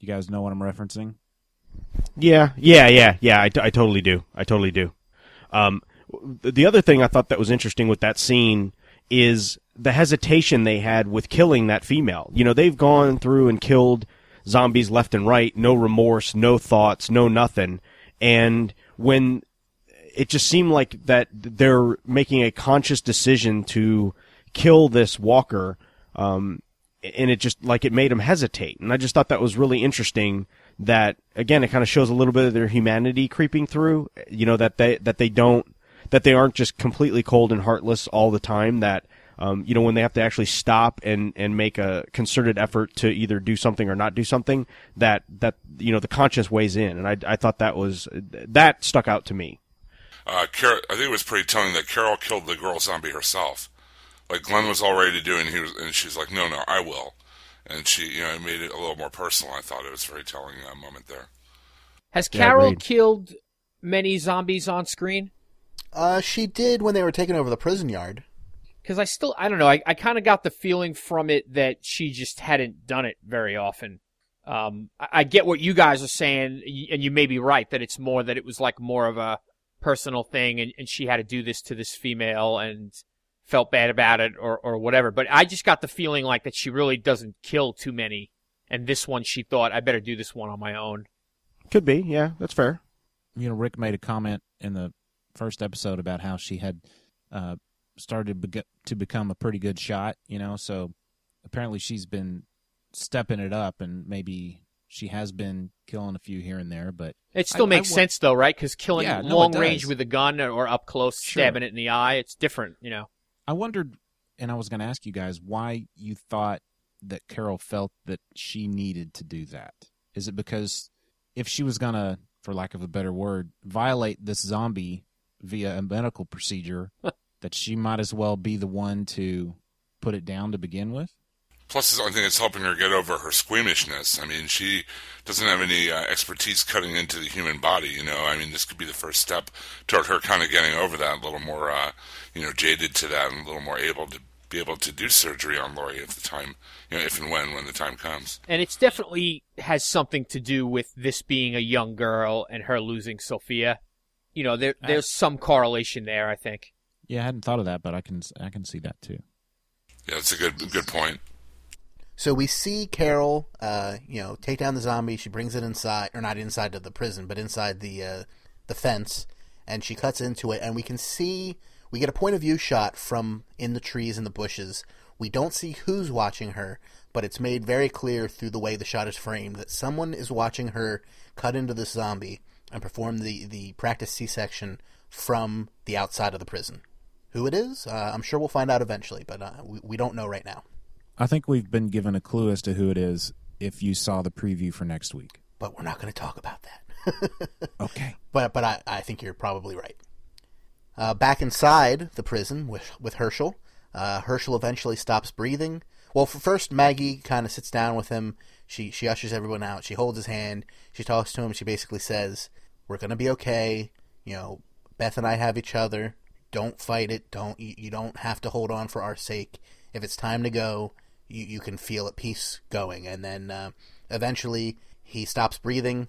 You guys know what I'm referencing? Yeah, yeah, yeah, yeah. I, t- I totally do. I totally do. Um, the other thing I thought that was interesting with that scene is the hesitation they had with killing that female. You know, they've gone through and killed zombies left and right, no remorse, no thoughts, no nothing. And when it just seemed like that they're making a conscious decision to kill this walker, um, and it just like it made them hesitate. And I just thought that was really interesting. That again, it kind of shows a little bit of their humanity creeping through. You know that they that they don't that they aren't just completely cold and heartless all the time. That um, you know when they have to actually stop and and make a concerted effort to either do something or not do something. That that you know the conscience weighs in, and I I thought that was that stuck out to me. Uh, Carol, I think it was pretty telling that Carol killed the girl zombie herself. Like Glenn was all ready to do and he was, and she's like, "No, no, I will." And she, you know, made it a little more personal. I thought it was a very telling uh, moment there. Has Carol agreed. killed many zombies on screen? Uh, she did when they were taken over the prison yard. Because I still, I don't know, I, I kind of got the feeling from it that she just hadn't done it very often. Um, I, I get what you guys are saying, and you may be right that it's more that it was like more of a personal thing, and, and she had to do this to this female and felt bad about it or, or whatever. But I just got the feeling like that she really doesn't kill too many, and this one she thought I better do this one on my own. Could be, yeah, that's fair. You know, Rick made a comment in the first episode about how she had uh, started to become a pretty good shot, you know, so apparently she's been stepping it up and maybe She has been killing a few here and there, but It still I- makes I wa- sense though, right? Because killing Yeah, no, long range with a gun or up close, Sure. stabbing it in the eye, it's different, you know. I wondered, and I was going to ask you guys why you thought that Carol felt that she needed to do that. Is it because if she was going to, for lack of a better word, violate this zombie via a medical procedure, that she might as well be the one to put it down to begin with? Plus, I think it's helping her get over her squeamishness. I mean, she doesn't have any uh, expertise cutting into the human body. You know, I mean, this could be the first step toward her kind of getting over that, a little more, uh, you know, jaded to that, and a little more able to be able to do surgery on Lori at the time, you know, if and when when the time comes. And it's definitely has something to do with this being a young girl and her losing Sophia. You know, there there's some correlation there, I think. Yeah, I hadn't thought of that, but I can I can see that too. Yeah, that's a good good point. So we see Carol, uh, you know, take down the zombie. She brings it inside, or not inside of the prison, but inside the uh, the fence, and she cuts into it. And we can see we get a point of view shot from in the trees and the bushes. We don't see who's watching her, but it's made very clear through the way the shot is framed that someone is watching her cut into this zombie and perform the the practice C-section from the outside of the prison. Who it is, uh, I'm sure we'll find out eventually, but uh, we, we don't know right now. I think we've been given a clue as to who it is if you saw the preview for next week. But we're not going to talk about that. Okay. But but I, I think you're probably right. Uh, back inside the prison with with Hershel, uh, Hershel eventually stops breathing. Well, for first Maggie kind of sits down with him. She she ushers everyone out. She holds his hand. She talks to him. She basically says, "We're gonna be okay. You know, Beth and I have each other. Don't fight it. Don't you, you don't have to hold on for our sake. If it's time to go, you you can feel at peace going." And then uh, eventually he stops breathing.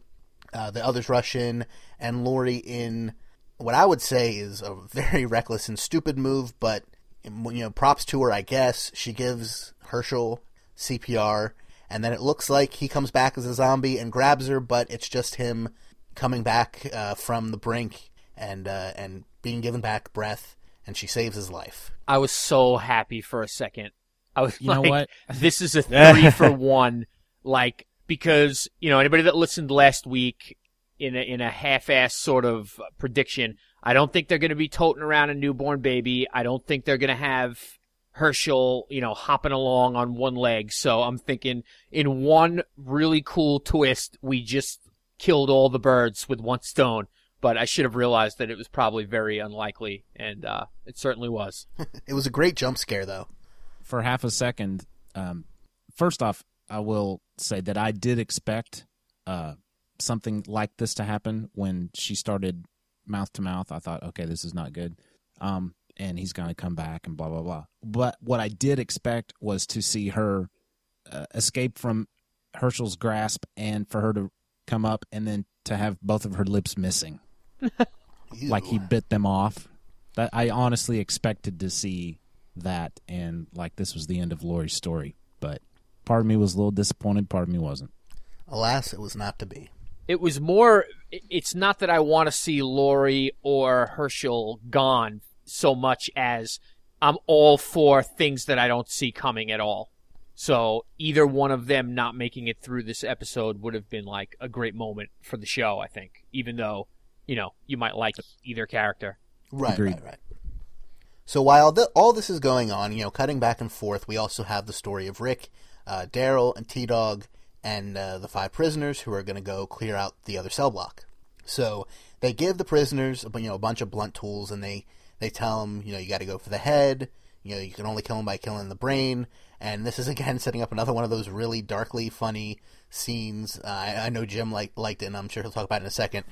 Uh, the others rush in, and Lori, in what I would say is a very reckless and stupid move, but you know, props to her, I guess. She gives Hershel CPR, and then it looks like he comes back as a zombie and grabs her, but it's just him coming back uh, from the brink and uh, and being given back breath, and she saves his life. I was so happy for a second. I was You know what? this is a three for one. Like because you know anybody that listened last week in a in a half-ass sort of prediction, I don't think they're going to be toting around a newborn baby. I don't think they're going to have Hershel, you know, hopping along on one leg. So I'm thinking in one really cool twist, we just killed all the birds with one stone. But I should have realized that it was probably very unlikely, and uh, it certainly was. It was a great jump scare, though. For half a second, um, first off, I will say that I did expect uh, something like this to happen when she started mouth to mouth. I thought, okay, this is not good. Um, and he's going to come back and blah, blah, blah. But what I did expect was to see her uh, escape from Hershel's grasp and for her to come up and then to have both of her lips missing. Like he bit them off. That I honestly expected to see that, and like this was the end of Lori's story. But part of me was a little disappointed. Part of me wasn't. Alas, it was not to be. it was more it's not that I want to see Lori or Hershel gone so much as I'm all for things that I don't see coming at all. So either one of them not making it through this episode would have been like a great moment for the show, I think. Even though, you know, you might like either character. Right, Agreed. right, right. So while the, all this is going on, you know, cutting back and forth, we also have the story of Rick, uh, Daryl, and T Dog, and uh, the five prisoners who are going to go clear out the other cell block. So they give the prisoners, you know, a bunch of blunt tools, and they they tell them, you know, you got to go for the head. You know, you can only kill them by killing the brain. And this is again setting up another one of those really darkly funny scenes. Uh, I, I know Jim like liked it, and I'm sure he'll talk about it in a second.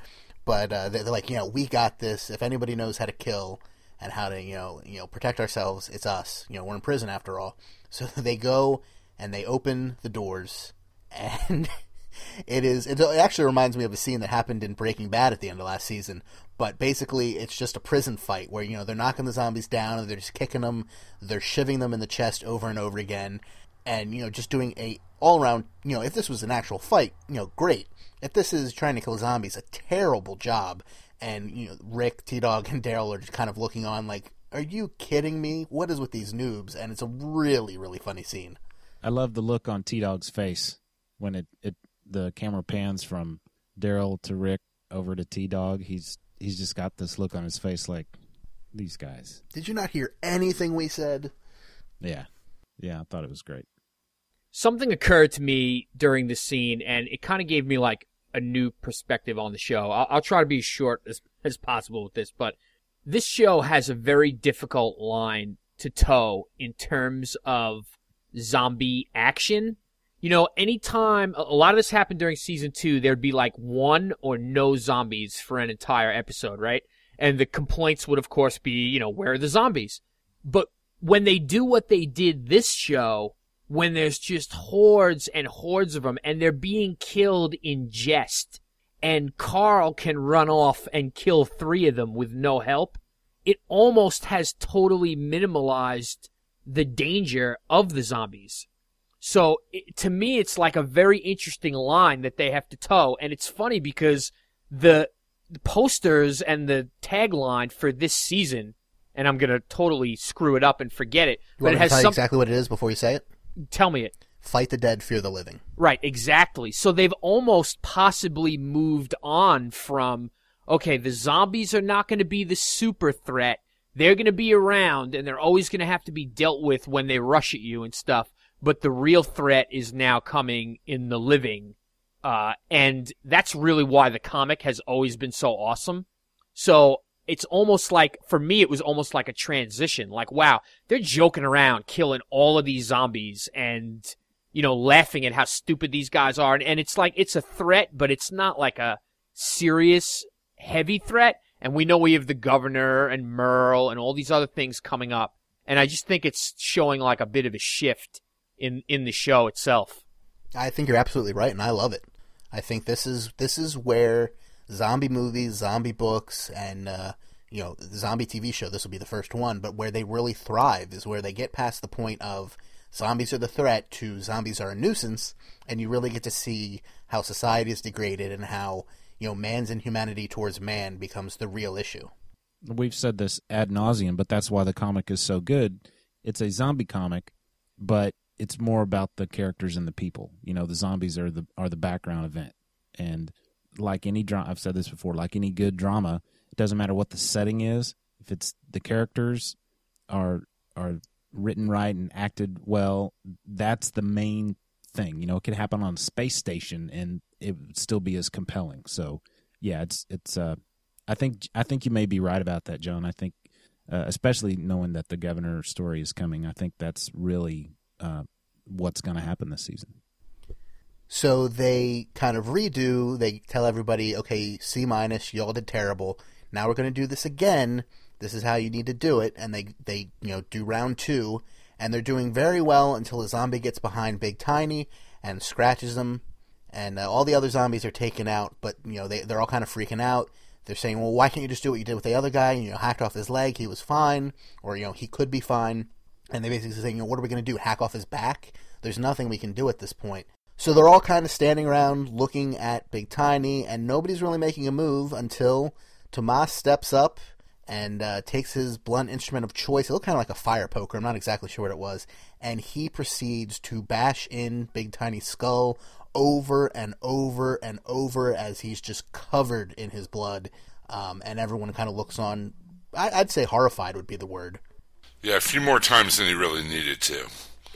But uh, they're, they're like, you know, we got this. If anybody knows how to kill and how to, you know, you know, protect ourselves, it's us. You know, we're in prison after all. So they go and they open the doors, and it is. It actually reminds me of a scene that happened in Breaking Bad at the end of last season. But basically, it's just a prison fight where you know they're knocking the zombies down and they're just kicking them, they're shivving them in the chest over and over again, and you know just doing a all around. You know, if this was an actual fight, you know, great. If this is trying to kill zombies, a terrible job. And you know, Rick, T Dog, and Daryl are just kind of looking on like, "Are you kidding me? What is with these noobs?" And it's a really, really funny scene. I love the look on T Dog's face when it, it the camera pans from Daryl to Rick over to T Dog, he's he's just got this look on his face like these guys. Did you not hear anything we said? Yeah, yeah, I thought it was great. Something occurred to me during the scene, and it kind of gave me like a new perspective on the show. I'll, I'll try to be as short as, as possible with this, but this show has a very difficult line to toe in terms of zombie action. You know, anytime a lot of this happened during season two, there'd be like one or no zombies for an entire episode, right? And the complaints would, of course, be, you know, where are the zombies? But when they do what they did this show, when there's just hordes and hordes of them and they're being killed in jest, and Carl can run off and kill three of them with no help, it almost has totally minimalized the danger of the zombies. So it, to me, it's like a very interesting line that they have to toe, and it's funny because the, the posters and the tagline for this season, and I'm gonna totally screw it up and forget it, You but it to has tell some. exactly what it is before you say it? Tell me it. Fight the dead, fear the living. Right, exactly. So they've almost possibly moved on from, okay, the zombies are not going to be the super threat. They're going to be around and they're always going to have to be dealt with when they rush at you and stuff. But the real threat is now coming in the living. Uh, and that's really why the comic has always been so awesome. So it's almost like, for me, it was almost like a transition. Like, wow, they're joking around, killing all of these zombies and, you know, laughing at how stupid these guys are. And, and it's like, it's a threat, but it's not like a serious, heavy threat. And we know we have the governor and Merle and all these other things coming up. And I just think it's showing like a bit of a shift in, in the show itself. I think you're absolutely right, and I love it. I think this is this is where zombie movies, zombie books, and uh, you know, zombie TV show. This will be the first one, but where they really thrive is where they get past the point of zombies are the threat to zombies are a nuisance, and you really get to see how society is degraded and how you know man's inhumanity towards man becomes the real issue. We've said this ad nauseum, but that's why the comic is so good. It's a zombie comic, but it's more about the characters and the people. You know, the zombies are the are the background event, and like any drama, I've said this before. Like any good drama, it doesn't matter what the setting is. If it's the characters are are written right and acted well, that's the main thing. You know, it could happen on a space station and it would still be as compelling. So, yeah, it's it's. Uh, I think I think you may be right about that, John. I think, uh, especially knowing that the governor story is coming, I think that's really uh, what's going to happen this season. So they kind of redo. They tell everybody, okay, C minus, y'all did terrible. Now we're going to do this again. This is how you need to do it. And they, they, you know, do round two, and they're doing very well until a zombie gets behind Big Tiny and scratches him, and uh, all the other zombies are taken out. But you know, they they're all kind of freaking out. They're saying, well, why can't you just do what you did with the other guy? You know, hacked off his leg, he was fine, or you know, he could be fine. And they basically saying, you know, what are we going to do? Hack off his back? There's nothing we can do at this point. So they're all kind of standing around looking at Big Tiny, and nobody's really making a move until Tomas steps up and uh, takes his blunt instrument of choice. It looked kind of like a fire poker. I'm not exactly sure what it was. And he proceeds to bash in Big Tiny's skull over and over and over as he's just covered in his blood. Um, and everyone kind of looks on. I, I'd say horrified would be the word. Yeah, a few more times than he really needed to.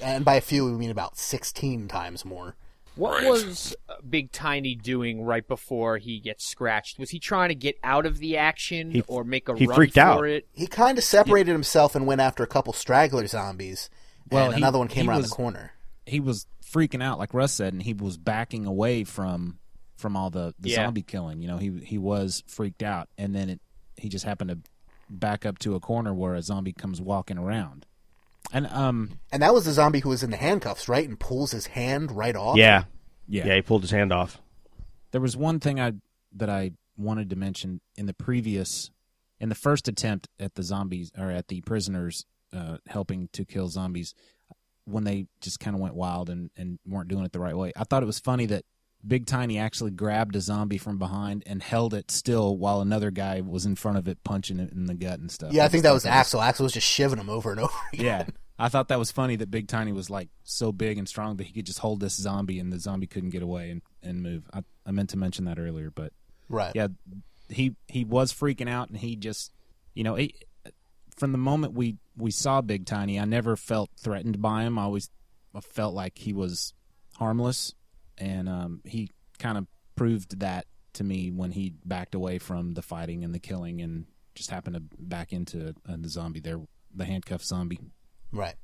And by a few, we mean about 16 times more. What Right. was uh, Big Tiny doing right before he gets scratched? Was he trying to get out of the action He- or make a he run freaked for out. it? He kind of separated himself and went after a couple straggler zombies. Well, and he- another one came he around was- the corner. He was freaking out, like Russ said, and he was backing away from from all the, the Yeah. zombie killing. You know, he he was freaked out, and then it he just happened to back up to a corner where a zombie comes walking around, and um And that was the zombie who was in the handcuffs, right? And pulls his hand right off. Yeah. yeah, Yeah, he pulled his hand off. There was one thing I that I wanted to mention in the previous, in the first attempt at the zombies or at the prisoners uh, helping to kill zombies, when they just kind of went wild and, and weren't doing it the right way. I thought it was funny that Big Tiny actually grabbed a zombie from behind and held it still while another guy was in front of it punching it in the gut and stuff. Yeah, I just think that was Axel. Axel was just shivving him over and over again. Yeah, I thought that was funny that Big Tiny was like so big and strong that he could just hold this zombie and the zombie couldn't get away and, and move. I, I meant to mention that earlier, but Right. yeah, he he was freaking out and he just you know he, from the moment we we saw Big Tiny, I never felt threatened by him. I always felt like he was harmless, and um, he kind of proved that to me when he backed away from the fighting and the killing and just happened to back into uh, the zombie there, the handcuffed zombie. Right.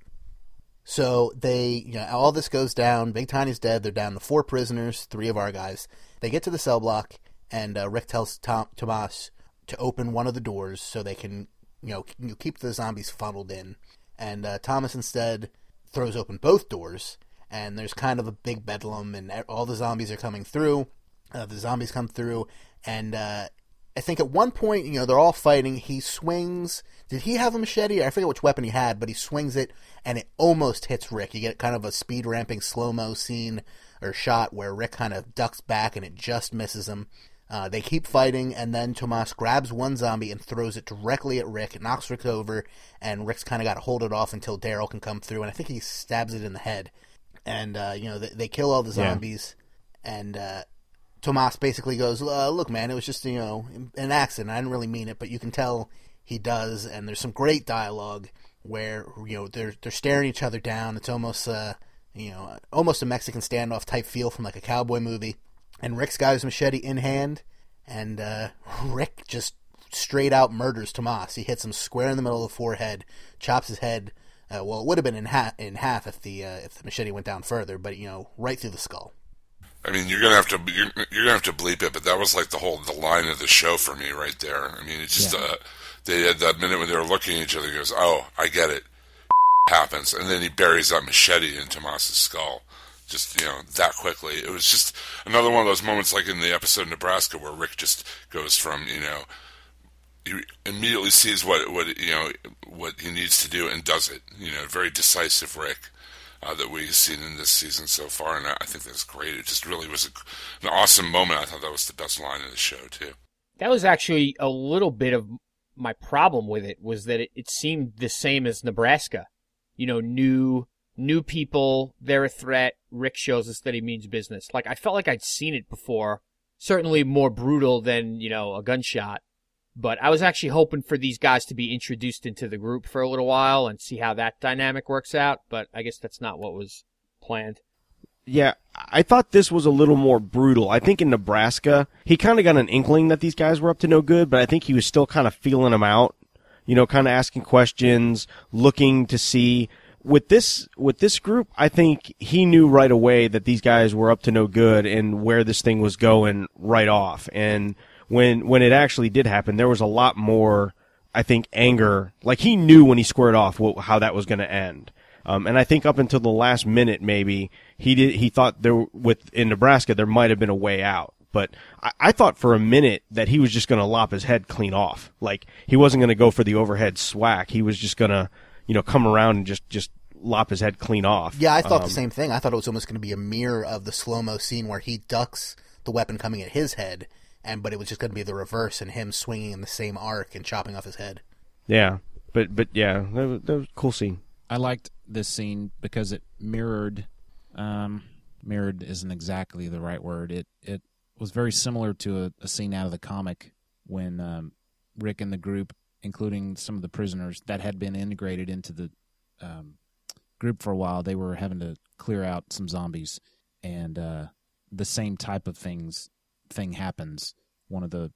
So they, you know, all this goes down. Big Tiny's dead. They're down to four prisoners, three of our guys. They get to the cell block, and uh, Rick tells Tom, Tomas to open one of the doors so they can, you know, keep the zombies funneled in. And uh, Thomas instead throws open both doors, and there's kind of a big bedlam, and all the zombies are coming through. Uh, the zombies come through, and uh, I think at one point, you know, they're all fighting. He swings. Did he have a machete? I forget which weapon he had, but he swings it, and it almost hits Rick. You get kind of a speed ramping slow mo scene or shot where Rick kind of ducks back, and it just misses him. Uh, they keep fighting, and then Tomas grabs one zombie and throws it directly at Rick. It knocks Rick over, and Rick's kind of got to hold it off until Daryl can come through, and I think he stabs it in the head. And uh, you know, they, they kill all the Yeah. zombies, and uh, Tomas basically goes, uh, "Look, man, it was just you know an accident. I didn't really mean it, but you can tell he does." And there's some great dialogue where you know they're they're staring each other down. It's almost uh you know almost a Mexican standoff type feel from like a cowboy movie. And Rick's got his machete in hand, and uh, Rick just straight out murders Tomas. He hits him square in the middle of the forehead, chops his head. Uh, well, it would have been in half in half if the uh, if the machete went down further, but you know, right through the skull. I mean, you're gonna have to you're, you're gonna have to bleep it, but that was like the whole the line of the show for me right there. I mean, it's just uh, they had that minute when they were looking at each other. He goes, "Oh, I get it." happens, and then he buries that machete in Tomas's skull. Just you know that quickly. It was just another one of those moments, like in the episode Nebraska, where Rick just goes from you know he immediately sees what what you know what he needs to do and does it. You know, very decisive Rick uh, that we've seen in this season so far, and I, I think that's great. It just really was a, an awesome moment. I thought that was the best line in the show too. That was actually a little bit of my problem with it was that it, it seemed the same as Nebraska. You know, new new people, they're a threat. Rick shows us that he means business. Like I felt like I'd seen it before. Certainly more brutal than, you know, a gunshot. But I was actually hoping for these guys to be introduced into the group for a little while and see how that dynamic works out, but I guess that's not what was planned. Yeah, I thought this was a little more brutal. I think in Nebraska, he kind of got an inkling that these guys were up to no good, but I think he was still kind of feeling them out. You know, kind of asking questions, looking to see. With this with this group, I think he knew right away that these guys were up to no good and where this thing was going right off. And when when it actually did happen, there was a lot more, I think, anger. Like he knew when he squared off what, how that was going to end. Um, and I think up until the last minute, maybe he did. He thought there with in Nebraska there might have been a way out, but I, I thought for a minute that he was just going to lop his head clean off. Like he wasn't going to go for the overhead swack. He was just going to, you know, come around and just just lop his head clean off. Yeah, I thought Um, the same thing. I thought it was almost going to be a mirror of the slow mo scene where he ducks the weapon coming at his head, and but it was just going to be the reverse and him swinging in the same arc and chopping off his head. Yeah, but but yeah, that was, that was a cool scene. I liked this scene because it mirrored. Um, mirrored isn't exactly the right word. It it was very similar to a, a scene out of the comic when um, Rick and the group, including some of the prisoners that had been integrated into the um, group for a while, they were having to clear out some zombies, and uh, the same type of things thing happens. One of the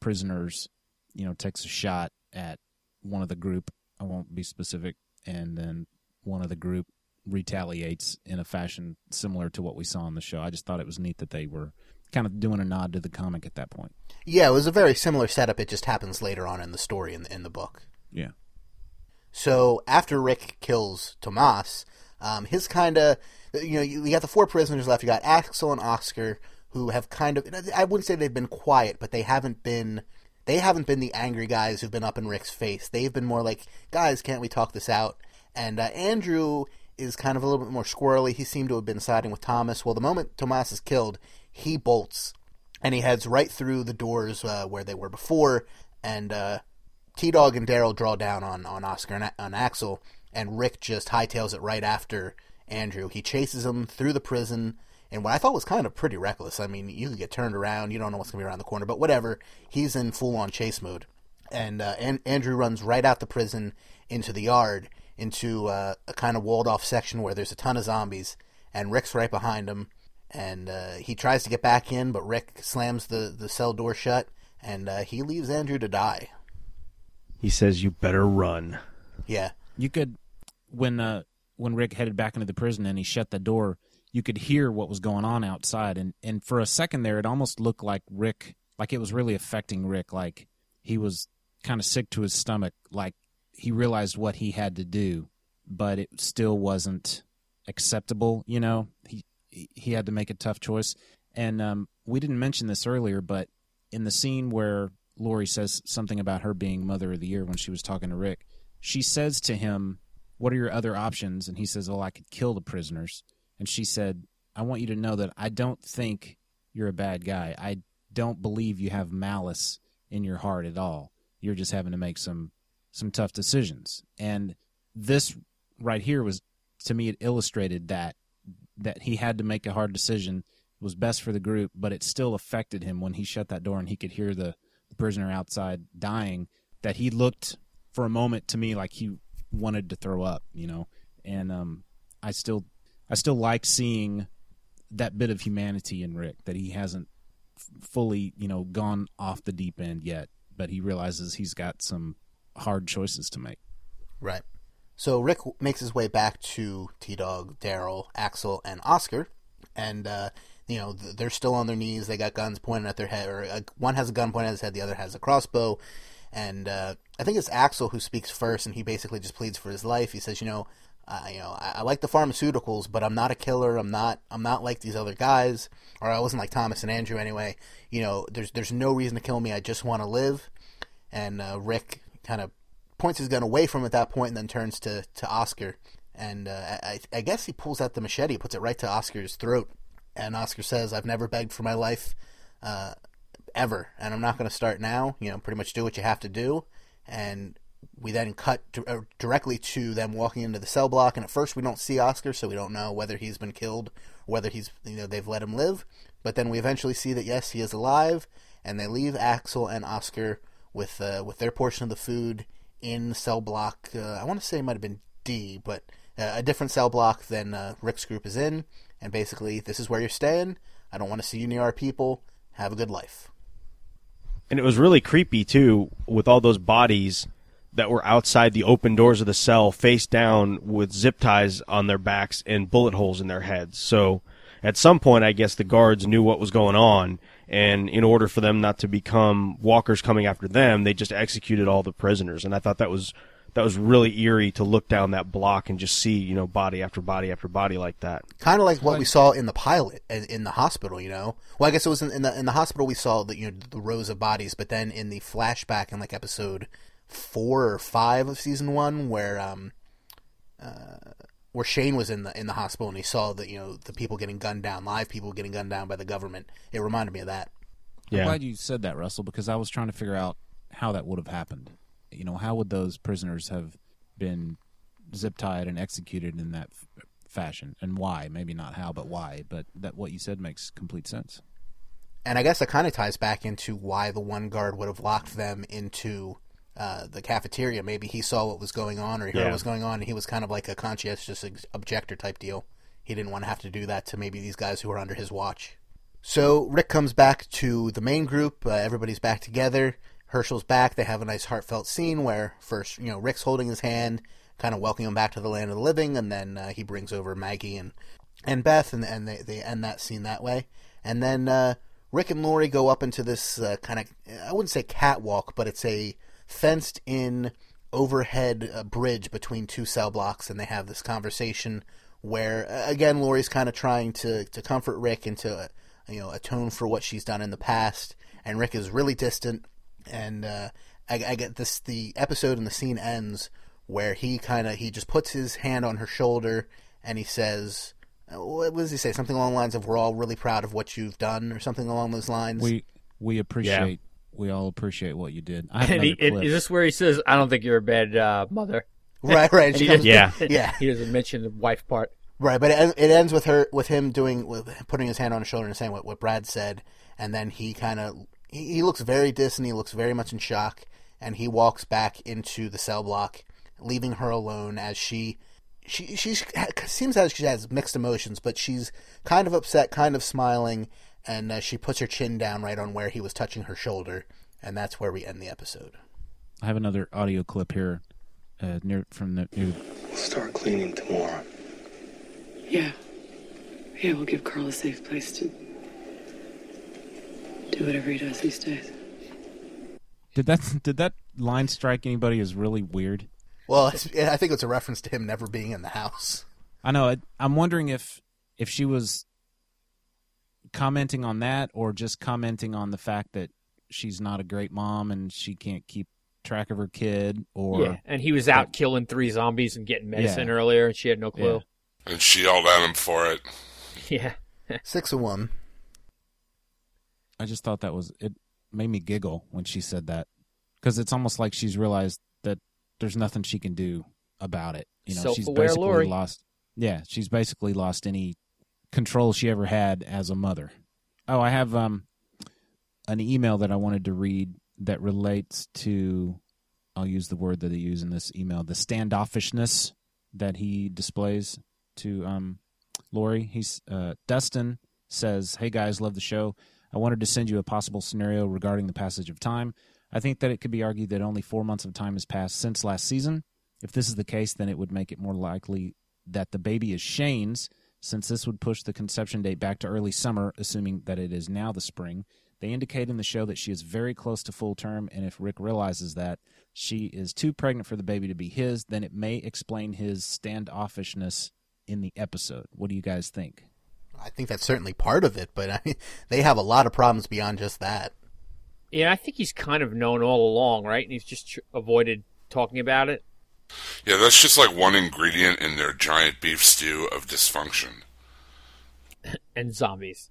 prisoners, you know, takes a shot at one of the group. I won't be specific, and then one of the group retaliates in a fashion similar to what we saw on the show. I just thought it was neat that they were kind of doing a nod to the comic at that point. Yeah, it was a very similar setup. It just happens later on in the story in the, in the book. Yeah. So after Rick kills Tomas, um, his kind of, you know, you, you got the four prisoners left. You got Axel and Oscar, who have kind of, I wouldn't say they've been quiet, but they haven't been, they haven't been the angry guys who've been up in Rick's face. They've been more like, guys, can't we talk this out? And uh, Andrew is kind of a little bit more squirrely. He seemed to have been siding with Thomas. Well, the moment Tomas is killed, he bolts and he heads right through the doors uh, where they were before. And uh, T Dog and Daryl draw down on, on Oscar and on Axel, and Rick just hightails it right after Andrew. He chases him through the prison and what I thought was kind of pretty reckless. I mean, you could get turned around, you don't know what's going to be around the corner, but whatever. He's in full on chase mode. And, uh, and Andrew runs right out the prison into the yard, into uh, a kind of walled off section where there's a ton of zombies, and Rick's right behind him. And uh, he tries to get back in, but Rick slams the, the cell door shut, and uh, he leaves Andrew to die. He says, "You better run." Yeah, You could when uh when Rick headed back into the prison and he shut the door, you could hear what was going on outside and and for a second there it almost looked like Rick like it was really affecting Rick like he was kind of sick to his stomach like he realized what he had to do but it still wasn't acceptable, you know. He he had to make a tough choice. And um we didn't mention this earlier, but in the scene where Lori says something about her being mother of the year when she was talking to Rick, she says to him, "What are your other options?" And he says, well I could kill the prisoners." And she said, "I want you to know that I don't think you're a bad guy. I don't believe you have malice in your heart at all. You're just having to make some some tough decisions." And this right here was to me it illustrated that that he had to make a hard decision it was best for the group but it still affected him when he shut that door and he could hear the, the prisoner outside dying that he looked for a moment to me like he wanted to throw up you know and um i still i still like seeing that bit of humanity in rick that he hasn't fully you know gone off the deep end yet but he realizes he's got some hard choices to make Right. So Rick makes his way back to T Dog, Daryl, Axel, and Oscar, and uh, you know they're still on their knees. They got guns pointed at their head, or uh, one has a gun pointed at his head, the other has a crossbow. And uh, I think it's Axel who speaks first, and he basically just pleads for his life. He says, "You know, uh, you know, I, I like the pharmaceuticals, but I'm not a killer. I'm not. I'm not like these other guys, or I wasn't like Thomas and Andrew anyway. You know, there's there's no reason to kill me. I just want to live." And uh, Rick kind of points his gun away from him at that point and then turns to, to Oscar. And uh, I, I guess he pulls out the machete, puts it right to Oscar's throat. And Oscar says, I've never begged for my life uh, ever, and I'm not going to start now. You know, pretty much do what you have to do. And we then cut di- uh, directly to them walking into the cell block. And at first, we don't see Oscar, so we don't know whether he's been killed whether he's, you know, they've let him live. But then we eventually see that, yes, he is alive. And they leave Axel and Oscar with uh, with their portion of the food in cell block. Uh, I want to say it might have been D, but uh, a different cell block than uh, Rick's group is in. And basically, this is where you're staying. I don't want to see you near our people. Have a good life. And it was really creepy too, with all those bodies that were outside the open doors of the cell, face down with zip ties on their backs and bullet holes in their heads. So at some point, I guess the guards knew what was going on, and in order for them not to become walkers coming after them, they just executed all the prisoners. And I thought that was that was really eerie to look down that block and just see you know body after body after body like that. Kind of like what we saw in the pilot in, in the hospital, you know. Well, I guess it was in, in the in the hospital we saw the you know the rows of bodies, but then in the flashback in like episode four or five of season one, where um, uh, where Shane was in the in the hospital and he saw the you know the people getting gunned down, live people getting gunned down by the government. It reminded me of that. I'm glad you said that, Russell, because I was trying to figure out how that would have happened. You know, how would those prisoners have been zip tied and executed in that f- fashion, and why? Maybe not how, but why. But that what you said makes complete sense. And I guess that kind of ties back into why the one guard would have locked them into uh, the cafeteria. Maybe he saw what was going on or he heard Yeah. what was going on, and he was kind of like a conscientious objector type deal. He didn't want to have to do that to maybe these guys who were under his watch. So Rick comes back to the main group. Uh, everybody's back together. Hershel's back. They have a nice heartfelt scene where first, you know, Rick's holding his hand, kind of welcoming him back to the land of the living, and then uh, he brings over Maggie and and Beth, and and they they end that scene that way. And then uh, Rick and Lori go up into this uh, kind of I wouldn't say catwalk, but it's a fenced in overhead uh, bridge between two cell blocks, and they have this conversation where again Lori's kind of trying to to comfort Rick and to uh, you know atone for what she's done in the past, and Rick is really distant, and uh, I, I get this the episode and the scene ends where he kind of he just puts his hand on her shoulder and he says. uh, What does he say? Something along the lines of "We're all really proud of what you've done," or something along those lines. We we appreciate we all appreciate what you did. I have And he, another clip. is this where he says, "I don't think you're a bad uh, mother"? Right, right. And She comes- doesn't- yeah. He doesn't mention the wife part. Right, but it, it ends with her with him doing with putting his hand on his shoulder and saying what, what Brad said, and then he kind of he, he looks very distant. He looks very much in shock, and he walks back into the cell block, leaving her alone as she she she seems as she has mixed emotions, but she's kind of upset, kind of smiling, and uh, she puts her chin down right on where he was touching her shoulder, and that's where we end the episode. I have another audio clip here, uh, near from the new. We'll start cleaning tomorrow. Yeah. Yeah, we'll give Carl a safe place to do whatever he does these days. Did that did that line strike anybody as really weird? Well, it's, I think it's a reference to him never being in the house. I know. I, I'm wondering if if she was commenting on that or just commenting on the fact that she's not a great mom and she can't keep track of her kid or yeah, and he was out killing three zombies and getting medicine earlier, and she had no clue. And she yelled at him for it. Yeah. Six of one. I just thought that was it made me giggle when she said that because it's almost like she's realized that there's nothing she can do about it. You know, she's Self-aware basically Lori. lost. Yeah, she's basically lost any control she ever had as a mother. Oh, I have um an email that I wanted to read that relates to. I'll use the word that they use in this email: the standoffishness that he displays to um Lori. He's uh, Dustin says, "Hey guys, love the show. I wanted to send you a possible scenario regarding the passage of time. I think that it could be argued that only four months of time has passed since last season. If this is the case, then it would make it more likely that the baby is Shane's, since this would push the conception date back to early summer, assuming that it is now the spring. They indicate in the show that she is very close to full term, and if Rick realizes that she is too pregnant for the baby to be his, then it may explain his standoffishness in the episode. What do you guys think? I think that's certainly part of it, but I mean, they have a lot of problems beyond just that. Yeah, I think he's kind of known all along, right? And he's just avoided talking about it. Yeah, that's just like one ingredient in their giant beef stew of dysfunction and zombies.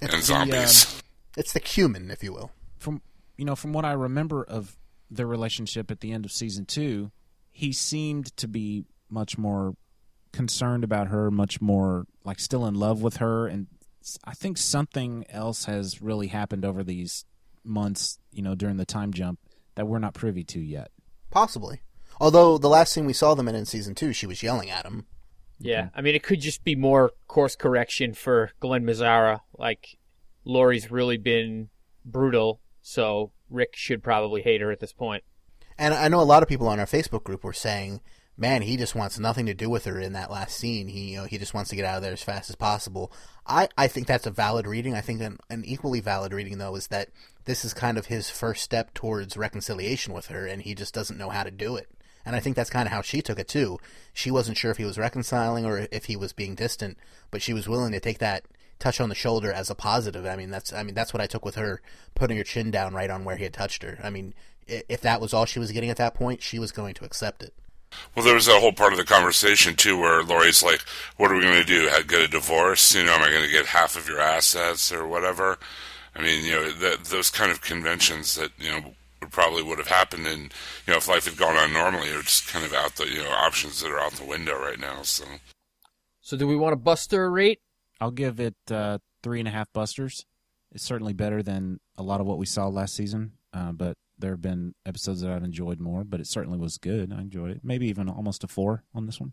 and zombies. Um, it's the cumin, if you will. From you know, from what I remember of their relationship at the end of season two, he seemed to be much more concerned about her, much more like still in love with her, and I think something else has really happened over these months, you know, during the time jump that we're not privy to yet. Possibly. Although the last scene we saw them in in season two, she was yelling at him. Yeah, I mean, it could just be more course correction for Glen Mazzara. Like, Lori's really been brutal, so Rick should probably hate her at this point. And I know a lot of people on our Facebook group were saying, "Man, he just wants nothing to do with her in that last scene. He, you know, he just wants to get out of there as fast as possible." I, I think that's a valid reading. I think an, an equally valid reading though is that this is kind of his first step towards reconciliation with her, and he just doesn't know how to do it. And I think that's kind of how she took it too. She wasn't sure if he was reconciling or if he was being distant, but she was willing to take that touch on the shoulder as a positive. I mean, that's I mean that's what I took with her putting her chin down right on where he had touched her. I mean, if that was all she was getting at that point, she was going to accept it. Well, there was that whole part of the conversation too, where Lori's like, "What are we going to do? Get a divorce? You know, am I going to get half of your assets or whatever?" I mean, you know, those kind of conventions that you know would probably would have happened, and you know, if life had gone on normally, are just kind of out the you know options that are out the window right now. So, So, do we want to bust her rate? I'll give it uh, three and a half busters. It's certainly better than a lot of what we saw last season, uh, but there have been episodes that I've enjoyed more. But it certainly was good. I enjoyed it. Maybe even almost a four on this one.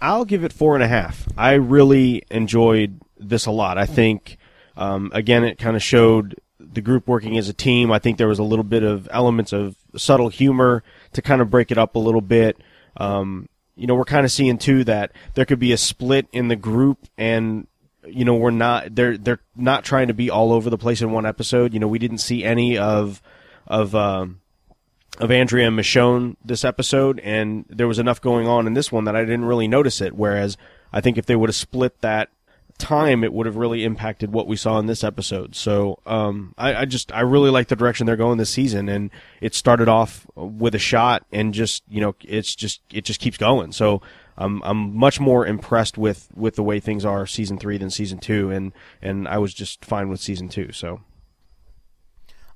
I'll give it four and a half. I really enjoyed this a lot. I think, um, again, it kind of showed the group working as a team. I think there was a little bit of elements of subtle humor to kind of break it up a little bit. Um, you know, we're kind of seeing too that there could be a split in the group and you know, we're not they're they're not trying to be all over the place in one episode. You know, we didn't see any of of um of Andrea and Michonne this episode, and there was enough going on in this one that I didn't really notice it. Whereas I think if they would have split that time, it would have really impacted what we saw in this episode. So um, I, I just I really like the direction they're going this season, and it started off with a shot, and just you know it's just it just keeps going. So I'm I'm much more impressed with with the way things are season three than season two, and and I was just fine with season two. So.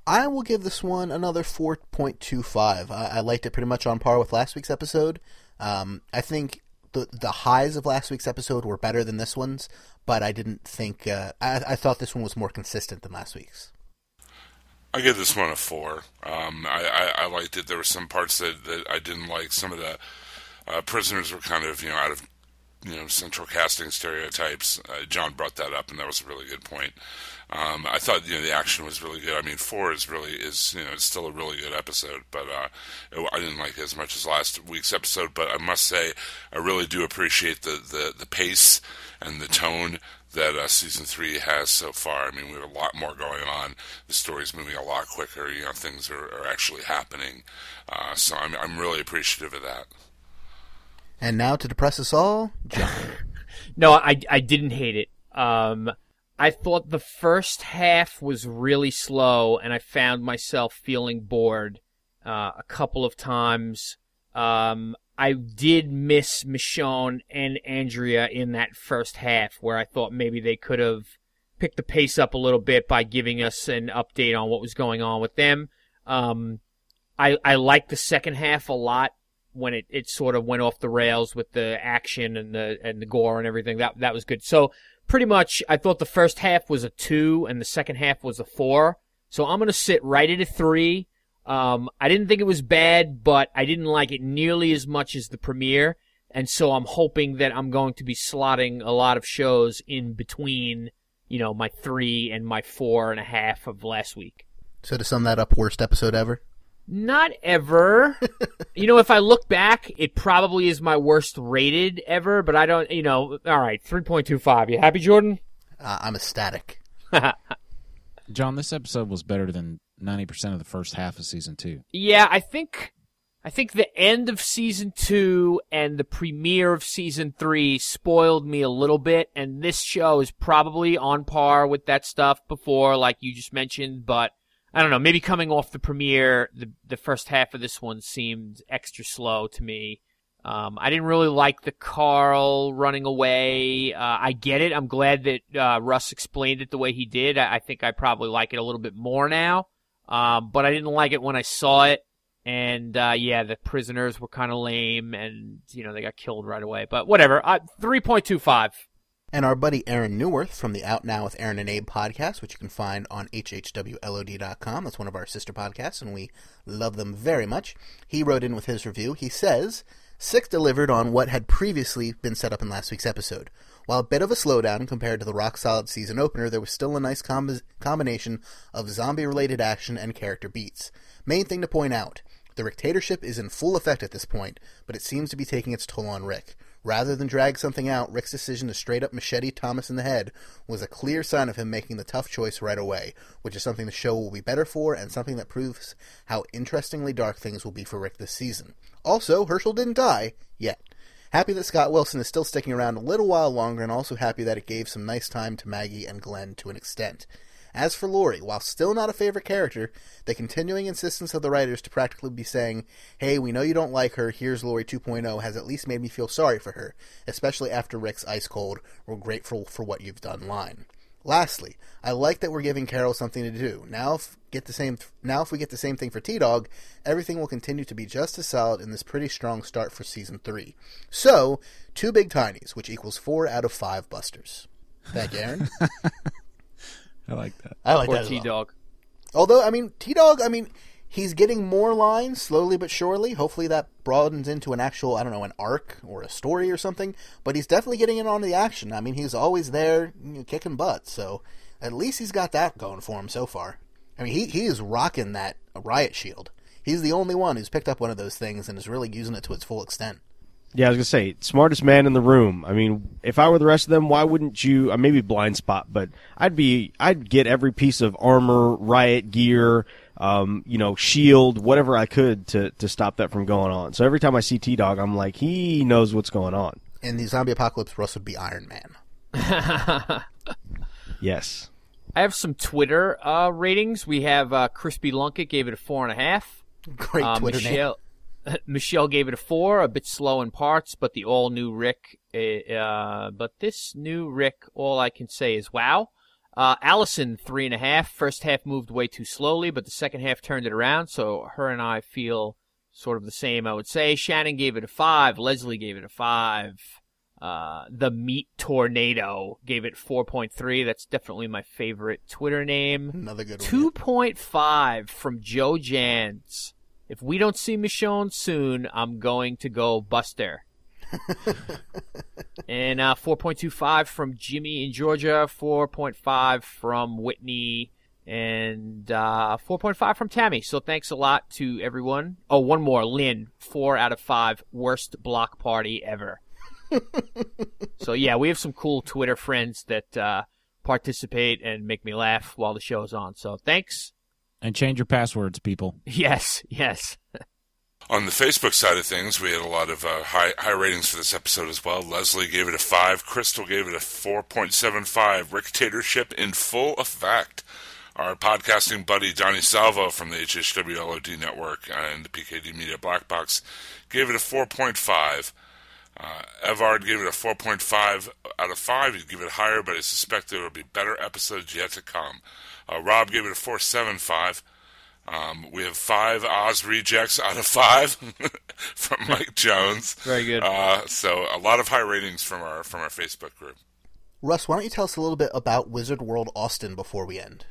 I will give this one another 4.25. I, I liked it pretty much on par with last week's episode. Um, I think the the highs of last week's episode were better than this one's, but I didn't think uh, I, I thought this one was more consistent than last week's. I give this one a four. Um, I, I, I liked it. There were some parts that, that I didn't like. Some of the uh, prisoners were kind of you know out of you know central casting stereotypes. Uh, John brought that up, and that was a really good point. Um, I thought you know the action was really good. I mean, four is really is you know it's still a really good episode, but uh, it, I didn't like it as much as last week's episode. But I must say, I really do appreciate the the, the pace and the tone that uh, season three has so far. I mean, we have a lot more going on. The story's moving a lot quicker. You know, things are, are actually happening. Uh, so I'm I'm really appreciative of that. And now to depress us all, John. no, I, I didn't hate it. Um, I thought the first half was really slow, and I found myself feeling bored uh, a couple of times. Um, I did miss Michonne and Andrea in that first half, where I thought maybe they could have picked the pace up a little bit by giving us an update on what was going on with them. Um, I I liked the second half a lot when it, it sort of went off the rails with the action and the and the gore and everything. That that was good. So pretty much, I thought the first half was a two and the second half was a four. So I'm gonna sit right at a three. Um, I didn't think it was bad, but I didn't like it nearly as much as the premiere. And so I'm hoping that I'm going to be slotting a lot of shows in between, you know, my three and my four and a half of last week. So to sum that up, worst episode ever. Not ever. you know, if I look back, it probably is my worst rated ever, but I don't, you know, all right, 3.25. You happy, Jordan? Uh, I'm ecstatic. John, this episode was better than 90% of the first half of season two. Yeah, I think. I think the end of season two and the premiere of season three spoiled me a little bit, and this show is probably on par with that stuff before, like you just mentioned, but I don't know, maybe coming off the premiere, the the first half of this one seemed extra slow to me. Um, I didn't really like the Carl running away. Uh, I get it. I'm glad that uh, Russ explained it the way he did. I, I, think I probably like it a little bit more now. Um, but I didn't like it when I saw it. And uh, yeah, the prisoners were kind of lame, and you know they got killed right away. But whatever. Three point two five. And our buddy Aaron Newworth from the Out Now with Aaron and Abe podcast, which you can find on hhwlod.com. That's one of our sister podcasts, and we love them very much. He wrote in with his review. He says, Sick delivered on what had previously been set up in last week's episode. While a bit of a slowdown compared to the rock solid season opener, there was still a nice com- combination of zombie related action and character beats. Main thing to point out the dictatorship is in full effect at this point, but it seems to be taking its toll on Rick. Rather than drag something out, Rick's decision to straight up machete Thomas in the head was a clear sign of him making the tough choice right away, which is something the show will be better for and something that proves how interestingly dark things will be for Rick this season. Also, Hershel didn't die yet. Happy that Scott Wilson is still sticking around a little while longer, and also happy that it gave some nice time to Maggie and Glenn to an extent. As for Lori, while still not a favorite character, the continuing insistence of the writers to practically be saying, hey, we know you don't like her, here's Lori 2.0, has at least made me feel sorry for her, especially after Rick's ice cold, we're grateful for what you've done line. Lastly, I like that we're giving Carol something to do. Now if get the same now if we get the same thing for T-Dog, everything will continue to be just as solid in this pretty strong start for season 3. So, two big tinies, which equals 4 out of 5 busters. Thank you, Aaron. I like that. I like Or that. as T well. Dog. Although, I mean, T Dog, I mean, he's getting more lines slowly but surely. Hopefully, that broadens into an actual, I don't know, an arc or a story or something. But he's definitely getting in on the action. I mean, he's always there you know, kicking butt. So at least he's got that going for him so far. I mean, he, he is rocking that riot shield. He's the only one who's picked up one of those things and is really using it to its full extent. Yeah, I was gonna say smartest man in the room. I mean, if I were the rest of them, why wouldn't you? Uh, maybe blind spot, but I'd be. I'd get every piece of armor, riot gear, um, you know, shield, whatever I could to to stop that from going on. So every time I see T Dog, I'm like, he knows what's going on. In the zombie apocalypse, Russ would be Iron Man. Yes. I have some Twitter uh, ratings. We have uh, Crispy Lunkett gave it a four and a half. Great Uh, Twitter name. Michelle, gave it a four, a bit slow in parts, but the all new Rick. Uh, uh, but this new Rick, all I can say is wow. Uh, Allison three and a half. First half moved way too slowly, but the second half turned it around. So her and I feel sort of the same, I would say. Shannon gave it a five. Leslie gave it a five. Uh, the Meat Tornado gave it 4.3. That's definitely my favorite Twitter name. Another good one. 2.5 from Joe Jans. If we don't see Michonne soon, I'm going to go Buster. and uh, 4.25 from Jimmy in Georgia. 4.5 from Whitney. And uh, 4.5 from Tammy. So thanks a lot to everyone. Oh, one more. Lynn. 4 out of 5. Worst block party ever. so yeah, we have some cool Twitter friends that uh, participate and make me laugh while the show's on. So thanks. And change your passwords, people. Yes, yes. On the Facebook side of things, we had a lot of uh, high high ratings for this episode as well. Leslie gave it a five. Crystal gave it a four point seven five. Dictatorship in full effect. Our podcasting buddy Donnie Salvo from the HHWLOD network and the PKD Media Black Box gave it a four point five. Uh, Evard gave it a 4.5 out of 5. He'd give it higher, but I suspect there will be better episodes yet to come. Uh, Rob gave it a 4.75. Um, we have five Oz rejects out of five from Mike Jones. Very good. Uh, so a lot of high ratings from our from our Facebook group. Russ, why don't you tell us a little bit about Wizard World Austin before we end?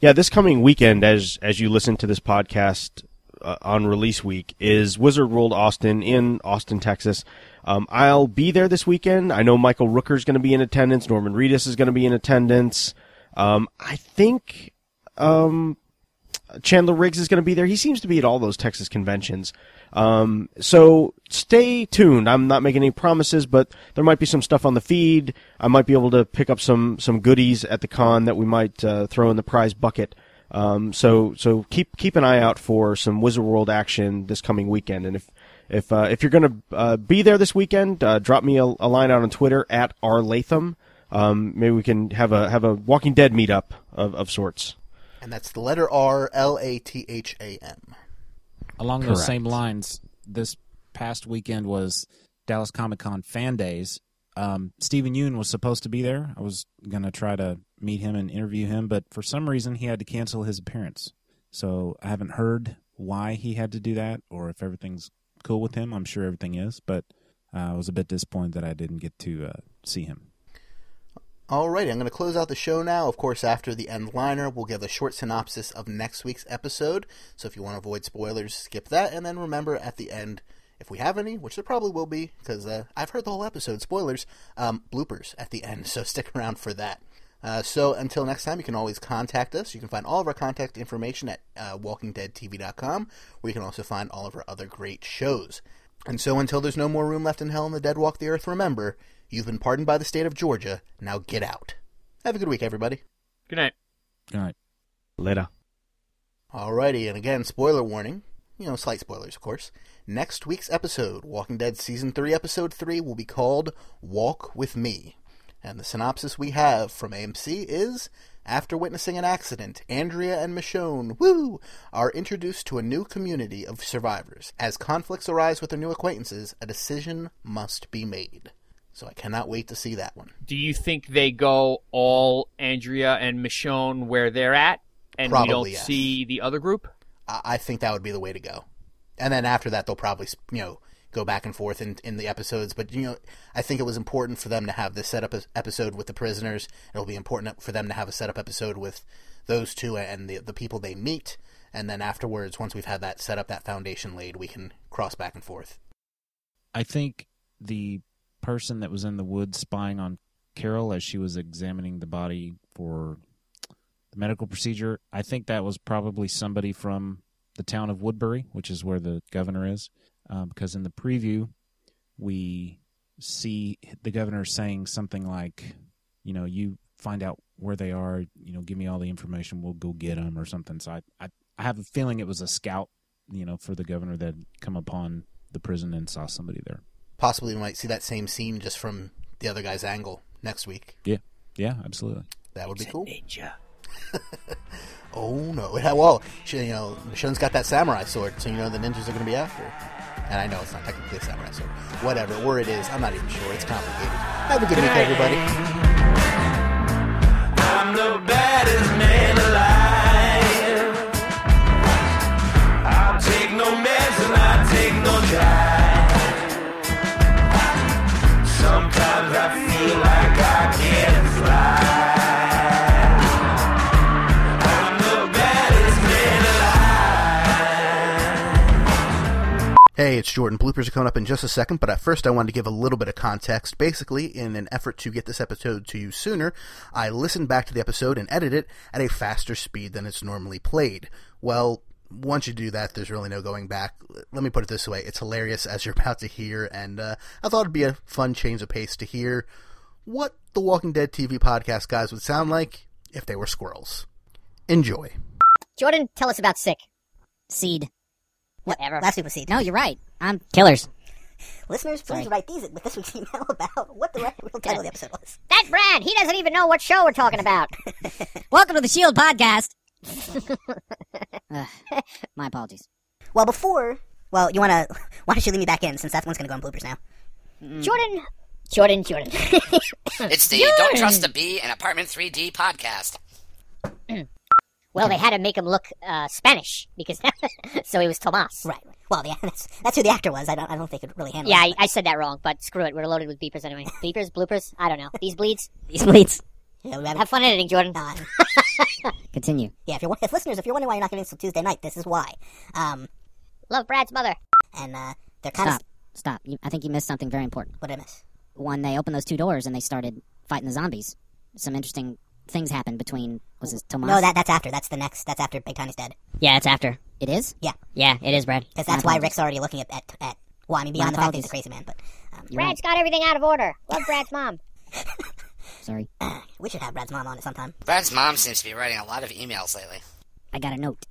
Yeah, this coming weekend, as as you listen to this podcast uh, on release week, is Wizard World Austin in Austin, Texas. Um, I'll be there this weekend. I know Michael Rooker's going to be in attendance. Norman Reedus is going to be in attendance. Um, I think um, Chandler Riggs is going to be there. He seems to be at all those Texas conventions. Um, so stay tuned. I'm not making any promises, but there might be some stuff on the feed. I might be able to pick up some some goodies at the con that we might uh, throw in the prize bucket. Um, so so keep keep an eye out for some Wizard World action this coming weekend. And if if uh, if you're going to uh, be there this weekend, uh, drop me a, a, line out on Twitter at r latham. Um, maybe we can have a have a Walking Dead meetup of, of sorts. And that's the letter R L A T H A M. Along those same lines, this past weekend was Dallas Comic Con Fan Days. Um, Steven Yeun was supposed to be there. I was going to try to meet him and interview him, but for some reason he had to cancel his appearance. So I haven't heard why he had to do that or if everything's cool with him. I'm sure everything is, but uh, I was a bit disappointed that I didn't get to uh, see him. Alrighty, I'm going to close out the show now. Of course, after the end liner, we'll give a short synopsis of next week's episode. So if you want to avoid spoilers, skip that. And then remember at the end, if we have any, which there probably will be, because uh, I've heard the whole episode, spoilers, um, bloopers at the end. So stick around for that. Uh, so until next time, you can always contact us. You can find all of our contact information at uh, WalkingDeadTV.com, where you can also find all of our other great shows. And so until there's no more room left in hell and the dead walk the earth, remember, you've been pardoned by the state of Georgia. Now get out. Have a good week, everybody. Good night. Good night. Later. Alrighty, and again, spoiler warning. You know, slight spoilers, of course. Next week's episode, Walking Dead Season 3, Episode 3, will be called Walk With Me. And the synopsis we have from AMC is after witnessing an accident, Andrea and Michonne, woo, are introduced to a new community of survivors. As conflicts arise with their new acquaintances, a decision must be made. So I cannot wait to see that one. Do you think they go all Andrea and Michonne where they're at, and Probably, we don't yes. see the other group? I I think that would be the way to go. And then after that, they'll probably, you know, go back and forth in, in the episodes. But, you know, I think it was important for them to have this setup episode with the prisoners. It'll be important for them to have a setup episode with those two and the, the people they meet. And then afterwards, once we've had that set up, that foundation laid, we can cross back and forth. I think the person that was in the woods spying on Carol as she was examining the body for the medical procedure, I think that was probably somebody from the town of Woodbury, which is where the governor is. Um, because in the preview, we see the governor saying something like, you know, you find out where they are, you know, give me all the information, we'll go get them or something. So I, I, I have a feeling it was a scout, you know, for the governor that come upon the prison and saw somebody there. Possibly we might see that same scene just from the other guy's angle next week. Yeah, yeah, absolutely. That would be cool. Ninja. Oh no! Yeah, well, she, you know, Michonne's got that samurai sword, so you know the ninjas are going to be after. And I know it's not technically a samurai sword. Whatever, where it is, I'm not even sure. It's complicated. Have a good week, everybody. Hey, it's Jordan. Bloopers are coming up in just a second, but at first I wanted to give a little bit of context. Basically, in an effort to get this episode to you sooner, I listened back to the episode and edited it at a faster speed than it's normally played. Well, once you do that, there's really no going back. Let me put it this way it's hilarious as you're about to hear, and uh, I thought it'd be a fun change of pace to hear what the Walking Dead TV podcast guys would sound like if they were squirrels. Enjoy. Jordan, tell us about Sick. Seed. Whatever. Last week was seed. No, you're right. I'm killers. Listeners, please Sorry. write these with this week's email about what the real title of the episode was. That Brad, he doesn't even know what show we're talking about. Welcome to the Shield podcast. Ugh, my apologies. Well, before, well, you want to, why don't you leave me back in since that one's going to go on bloopers now. Mm. Jordan, Jordan, Jordan. It's the Don't Trust a Bee and Apartment 3D podcast. well, they had to make him look uh, Spanish because so he was Tomas. Right. Well, yeah, that's, that's who the actor was. I don't, I don't think it really handle Yeah, it. I, I said that wrong, but screw it. We're loaded with beepers anyway. Beepers, bloopers. I don't know. These bleeds. These bleeds. Yeah, haven't- Have fun editing, Jordan. uh, Continue. yeah, if you're if listeners, if you're wondering why you're not getting this till Tuesday night, this is why. Um, Love Brad's mother. and uh, they're kind Stop. of Stop. You, I think you missed something very important. what did I miss? When they opened those two doors and they started fighting the zombies, some interesting things happen between was this Tomas? No, that that's after. That's the next. That's after Big Tiny's dead. Yeah, it's after. It is. Yeah. Yeah, it is, Brad. Because that's why. Rick's already looking at at, at well, I mean beyond the fact that he's a crazy man, but um, You're Brad's got everything out of order. Love Brad's mom. Sorry. we should have Brad's mom on it sometime. Brad's mom seems to be writing a lot of emails lately. I got a note.